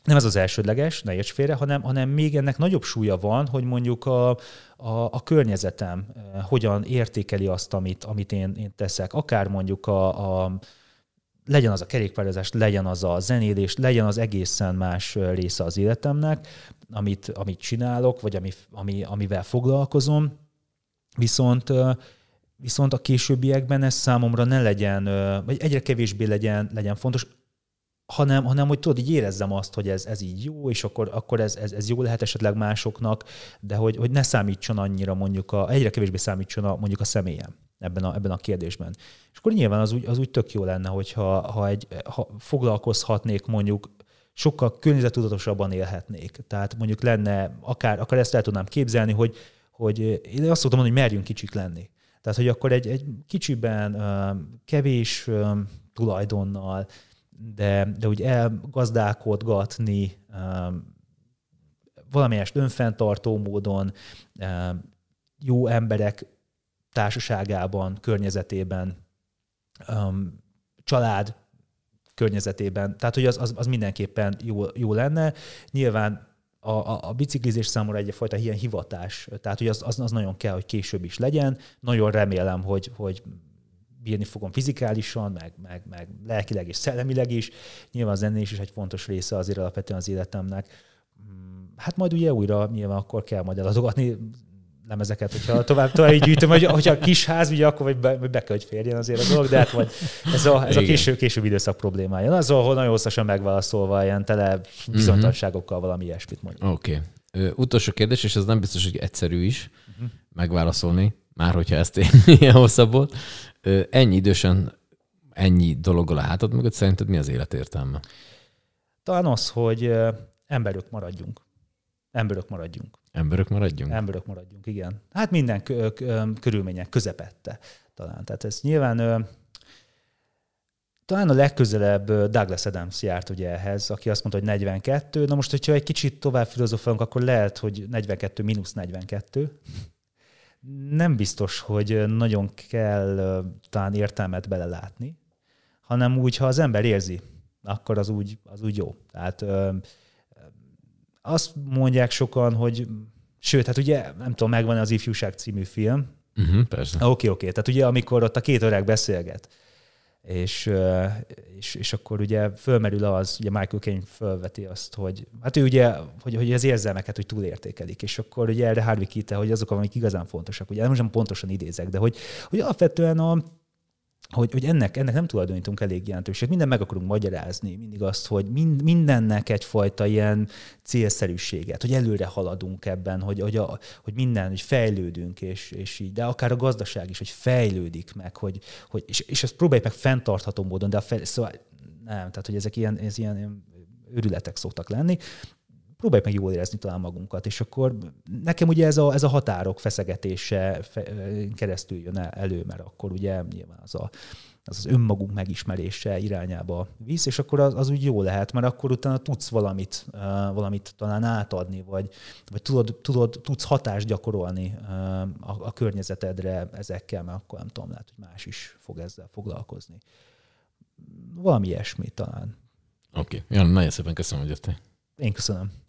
nem ez az elsődleges, ne érts félre, hanem, hanem még ennek nagyobb súlya van, hogy mondjuk a, a, a környezetem eh, hogyan értékeli azt, amit, amit én, én teszek. Akár mondjuk a, a legyen az a kerékpározás, legyen az a zenélés, legyen az egészen más eh, része az életemnek, amit, amit csinálok, vagy ami, ami, amivel foglalkozom. Viszont eh, viszont a későbbiekben ez számomra ne legyen, vagy egyre kevésbé legyen, legyen fontos hanem, hanem hogy tudod, így érezzem azt, hogy ez, ez így jó, és akkor, akkor ez, ez, ez jó lehet esetleg másoknak, de hogy, hogy ne számítson annyira mondjuk, a, egyre kevésbé számítson a, mondjuk a személyem ebben a, ebben a kérdésben. És akkor nyilván az úgy, az úgy tök jó lenne, hogyha ha egy, ha foglalkozhatnék mondjuk sokkal környezetudatosabban élhetnék. Tehát mondjuk lenne, akár, akár ezt el tudnám képzelni, hogy, hogy én azt szoktam mondani, hogy merjünk kicsik lenni. Tehát, hogy akkor egy, egy kicsiben, kevés tulajdonnal, de, de úgy elgazdálkodgatni um, valamelyest önfenntartó módon, um, jó emberek társaságában, környezetében, um, család környezetében. Tehát, hogy az, az, az mindenképpen jó, jó lenne. Nyilván a, a, a biciklizés számomra egyfajta ilyen hivatás, tehát hogy az, az, az nagyon kell, hogy később is legyen. Nagyon remélem, hogy, hogy bírni fogom fizikálisan, meg, meg, meg lelkileg és szellemileg is. Nyilván a zenés is egy fontos része azért alapvetően az életemnek. Mm, hát majd ugye újra nyilván akkor kell majd eladogatni lemezeket, hogyha tovább, tovább így gyűjtöm, hogy, hogyha a kis ház, ugye akkor vagy be, be kell, hogy férjen azért a dolog, de hát majd ez a, ez a késő, később időszak problémája. Az, ahol nagyon hosszasan megválaszolva ilyen tele bizonytalanságokkal valami ilyesmit mondjuk. Oké. Okay. Utolsó kérdés, és ez nem biztos, hogy egyszerű is uh-huh. megválaszolni, már hogyha ezt ilyen hosszabb ennyi idősen ennyi dologgal a hátad mögött, szerinted mi az élet értelme? Talán az, hogy emberök maradjunk. Emberök maradjunk. Emberök maradjunk? Emberök maradjunk, igen. Hát minden körülmények közepette talán. Tehát ez nyilván talán a legközelebb Douglas Adams járt ugye ehhez, aki azt mondta, hogy 42. Na most, hogyha egy kicsit tovább filozofálunk, akkor lehet, hogy 42 mínusz 42 nem biztos, hogy nagyon kell talán értelmet belelátni, hanem úgy, ha az ember érzi, akkor az úgy, az úgy jó. Tehát ö, azt mondják sokan, hogy sőt, hát ugye, nem tudom, megvan az Ifjúság című film. Uh-huh, persze. Oké, okay, oké. Okay. Tehát ugye, amikor ott a két öreg beszélget, és, és, és akkor ugye fölmerül az, ugye Michael Caine fölveti azt, hogy hát ő ugye, hogy, hogy az érzelmeket, hogy túlértékelik, és akkor ugye erre Harvey Keitel, hogy azok, amik igazán fontosak, ugye nem pontosan idézek, de hogy, hogy alapvetően a, hogy, hogy ennek, ennek nem tulajdonítunk elég jelentőséget. Minden meg akarunk magyarázni, mindig azt, hogy mind, mindennek egyfajta ilyen célszerűséget, hogy előre haladunk ebben, hogy, hogy, a, hogy minden, hogy fejlődünk, és, és így, de akár a gazdaság is, hogy fejlődik meg, hogy, hogy és, és ezt próbáljuk meg fenntartható módon, de a fel, szóval nem, tehát hogy ezek ilyen, ez ilyen, ilyen őrületek szoktak lenni próbáljuk meg jól érezni talán magunkat, és akkor nekem ugye ez a, ez a határok feszegetése fe, keresztül jön elő, mert akkor ugye nyilván az a, az, az önmagunk megismerése irányába visz, és akkor az, az úgy jó lehet, mert akkor utána tudsz valamit, uh, valamit talán átadni, vagy, vagy tudod, tudod, tudsz hatást gyakorolni uh, a, a környezetedre ezekkel, mert akkor nem tudom, lehet, hogy más is fog ezzel foglalkozni. Valami ilyesmi talán. Oké. Okay. Jan, nagyon szépen köszönöm, hogy jöttél. Én köszönöm.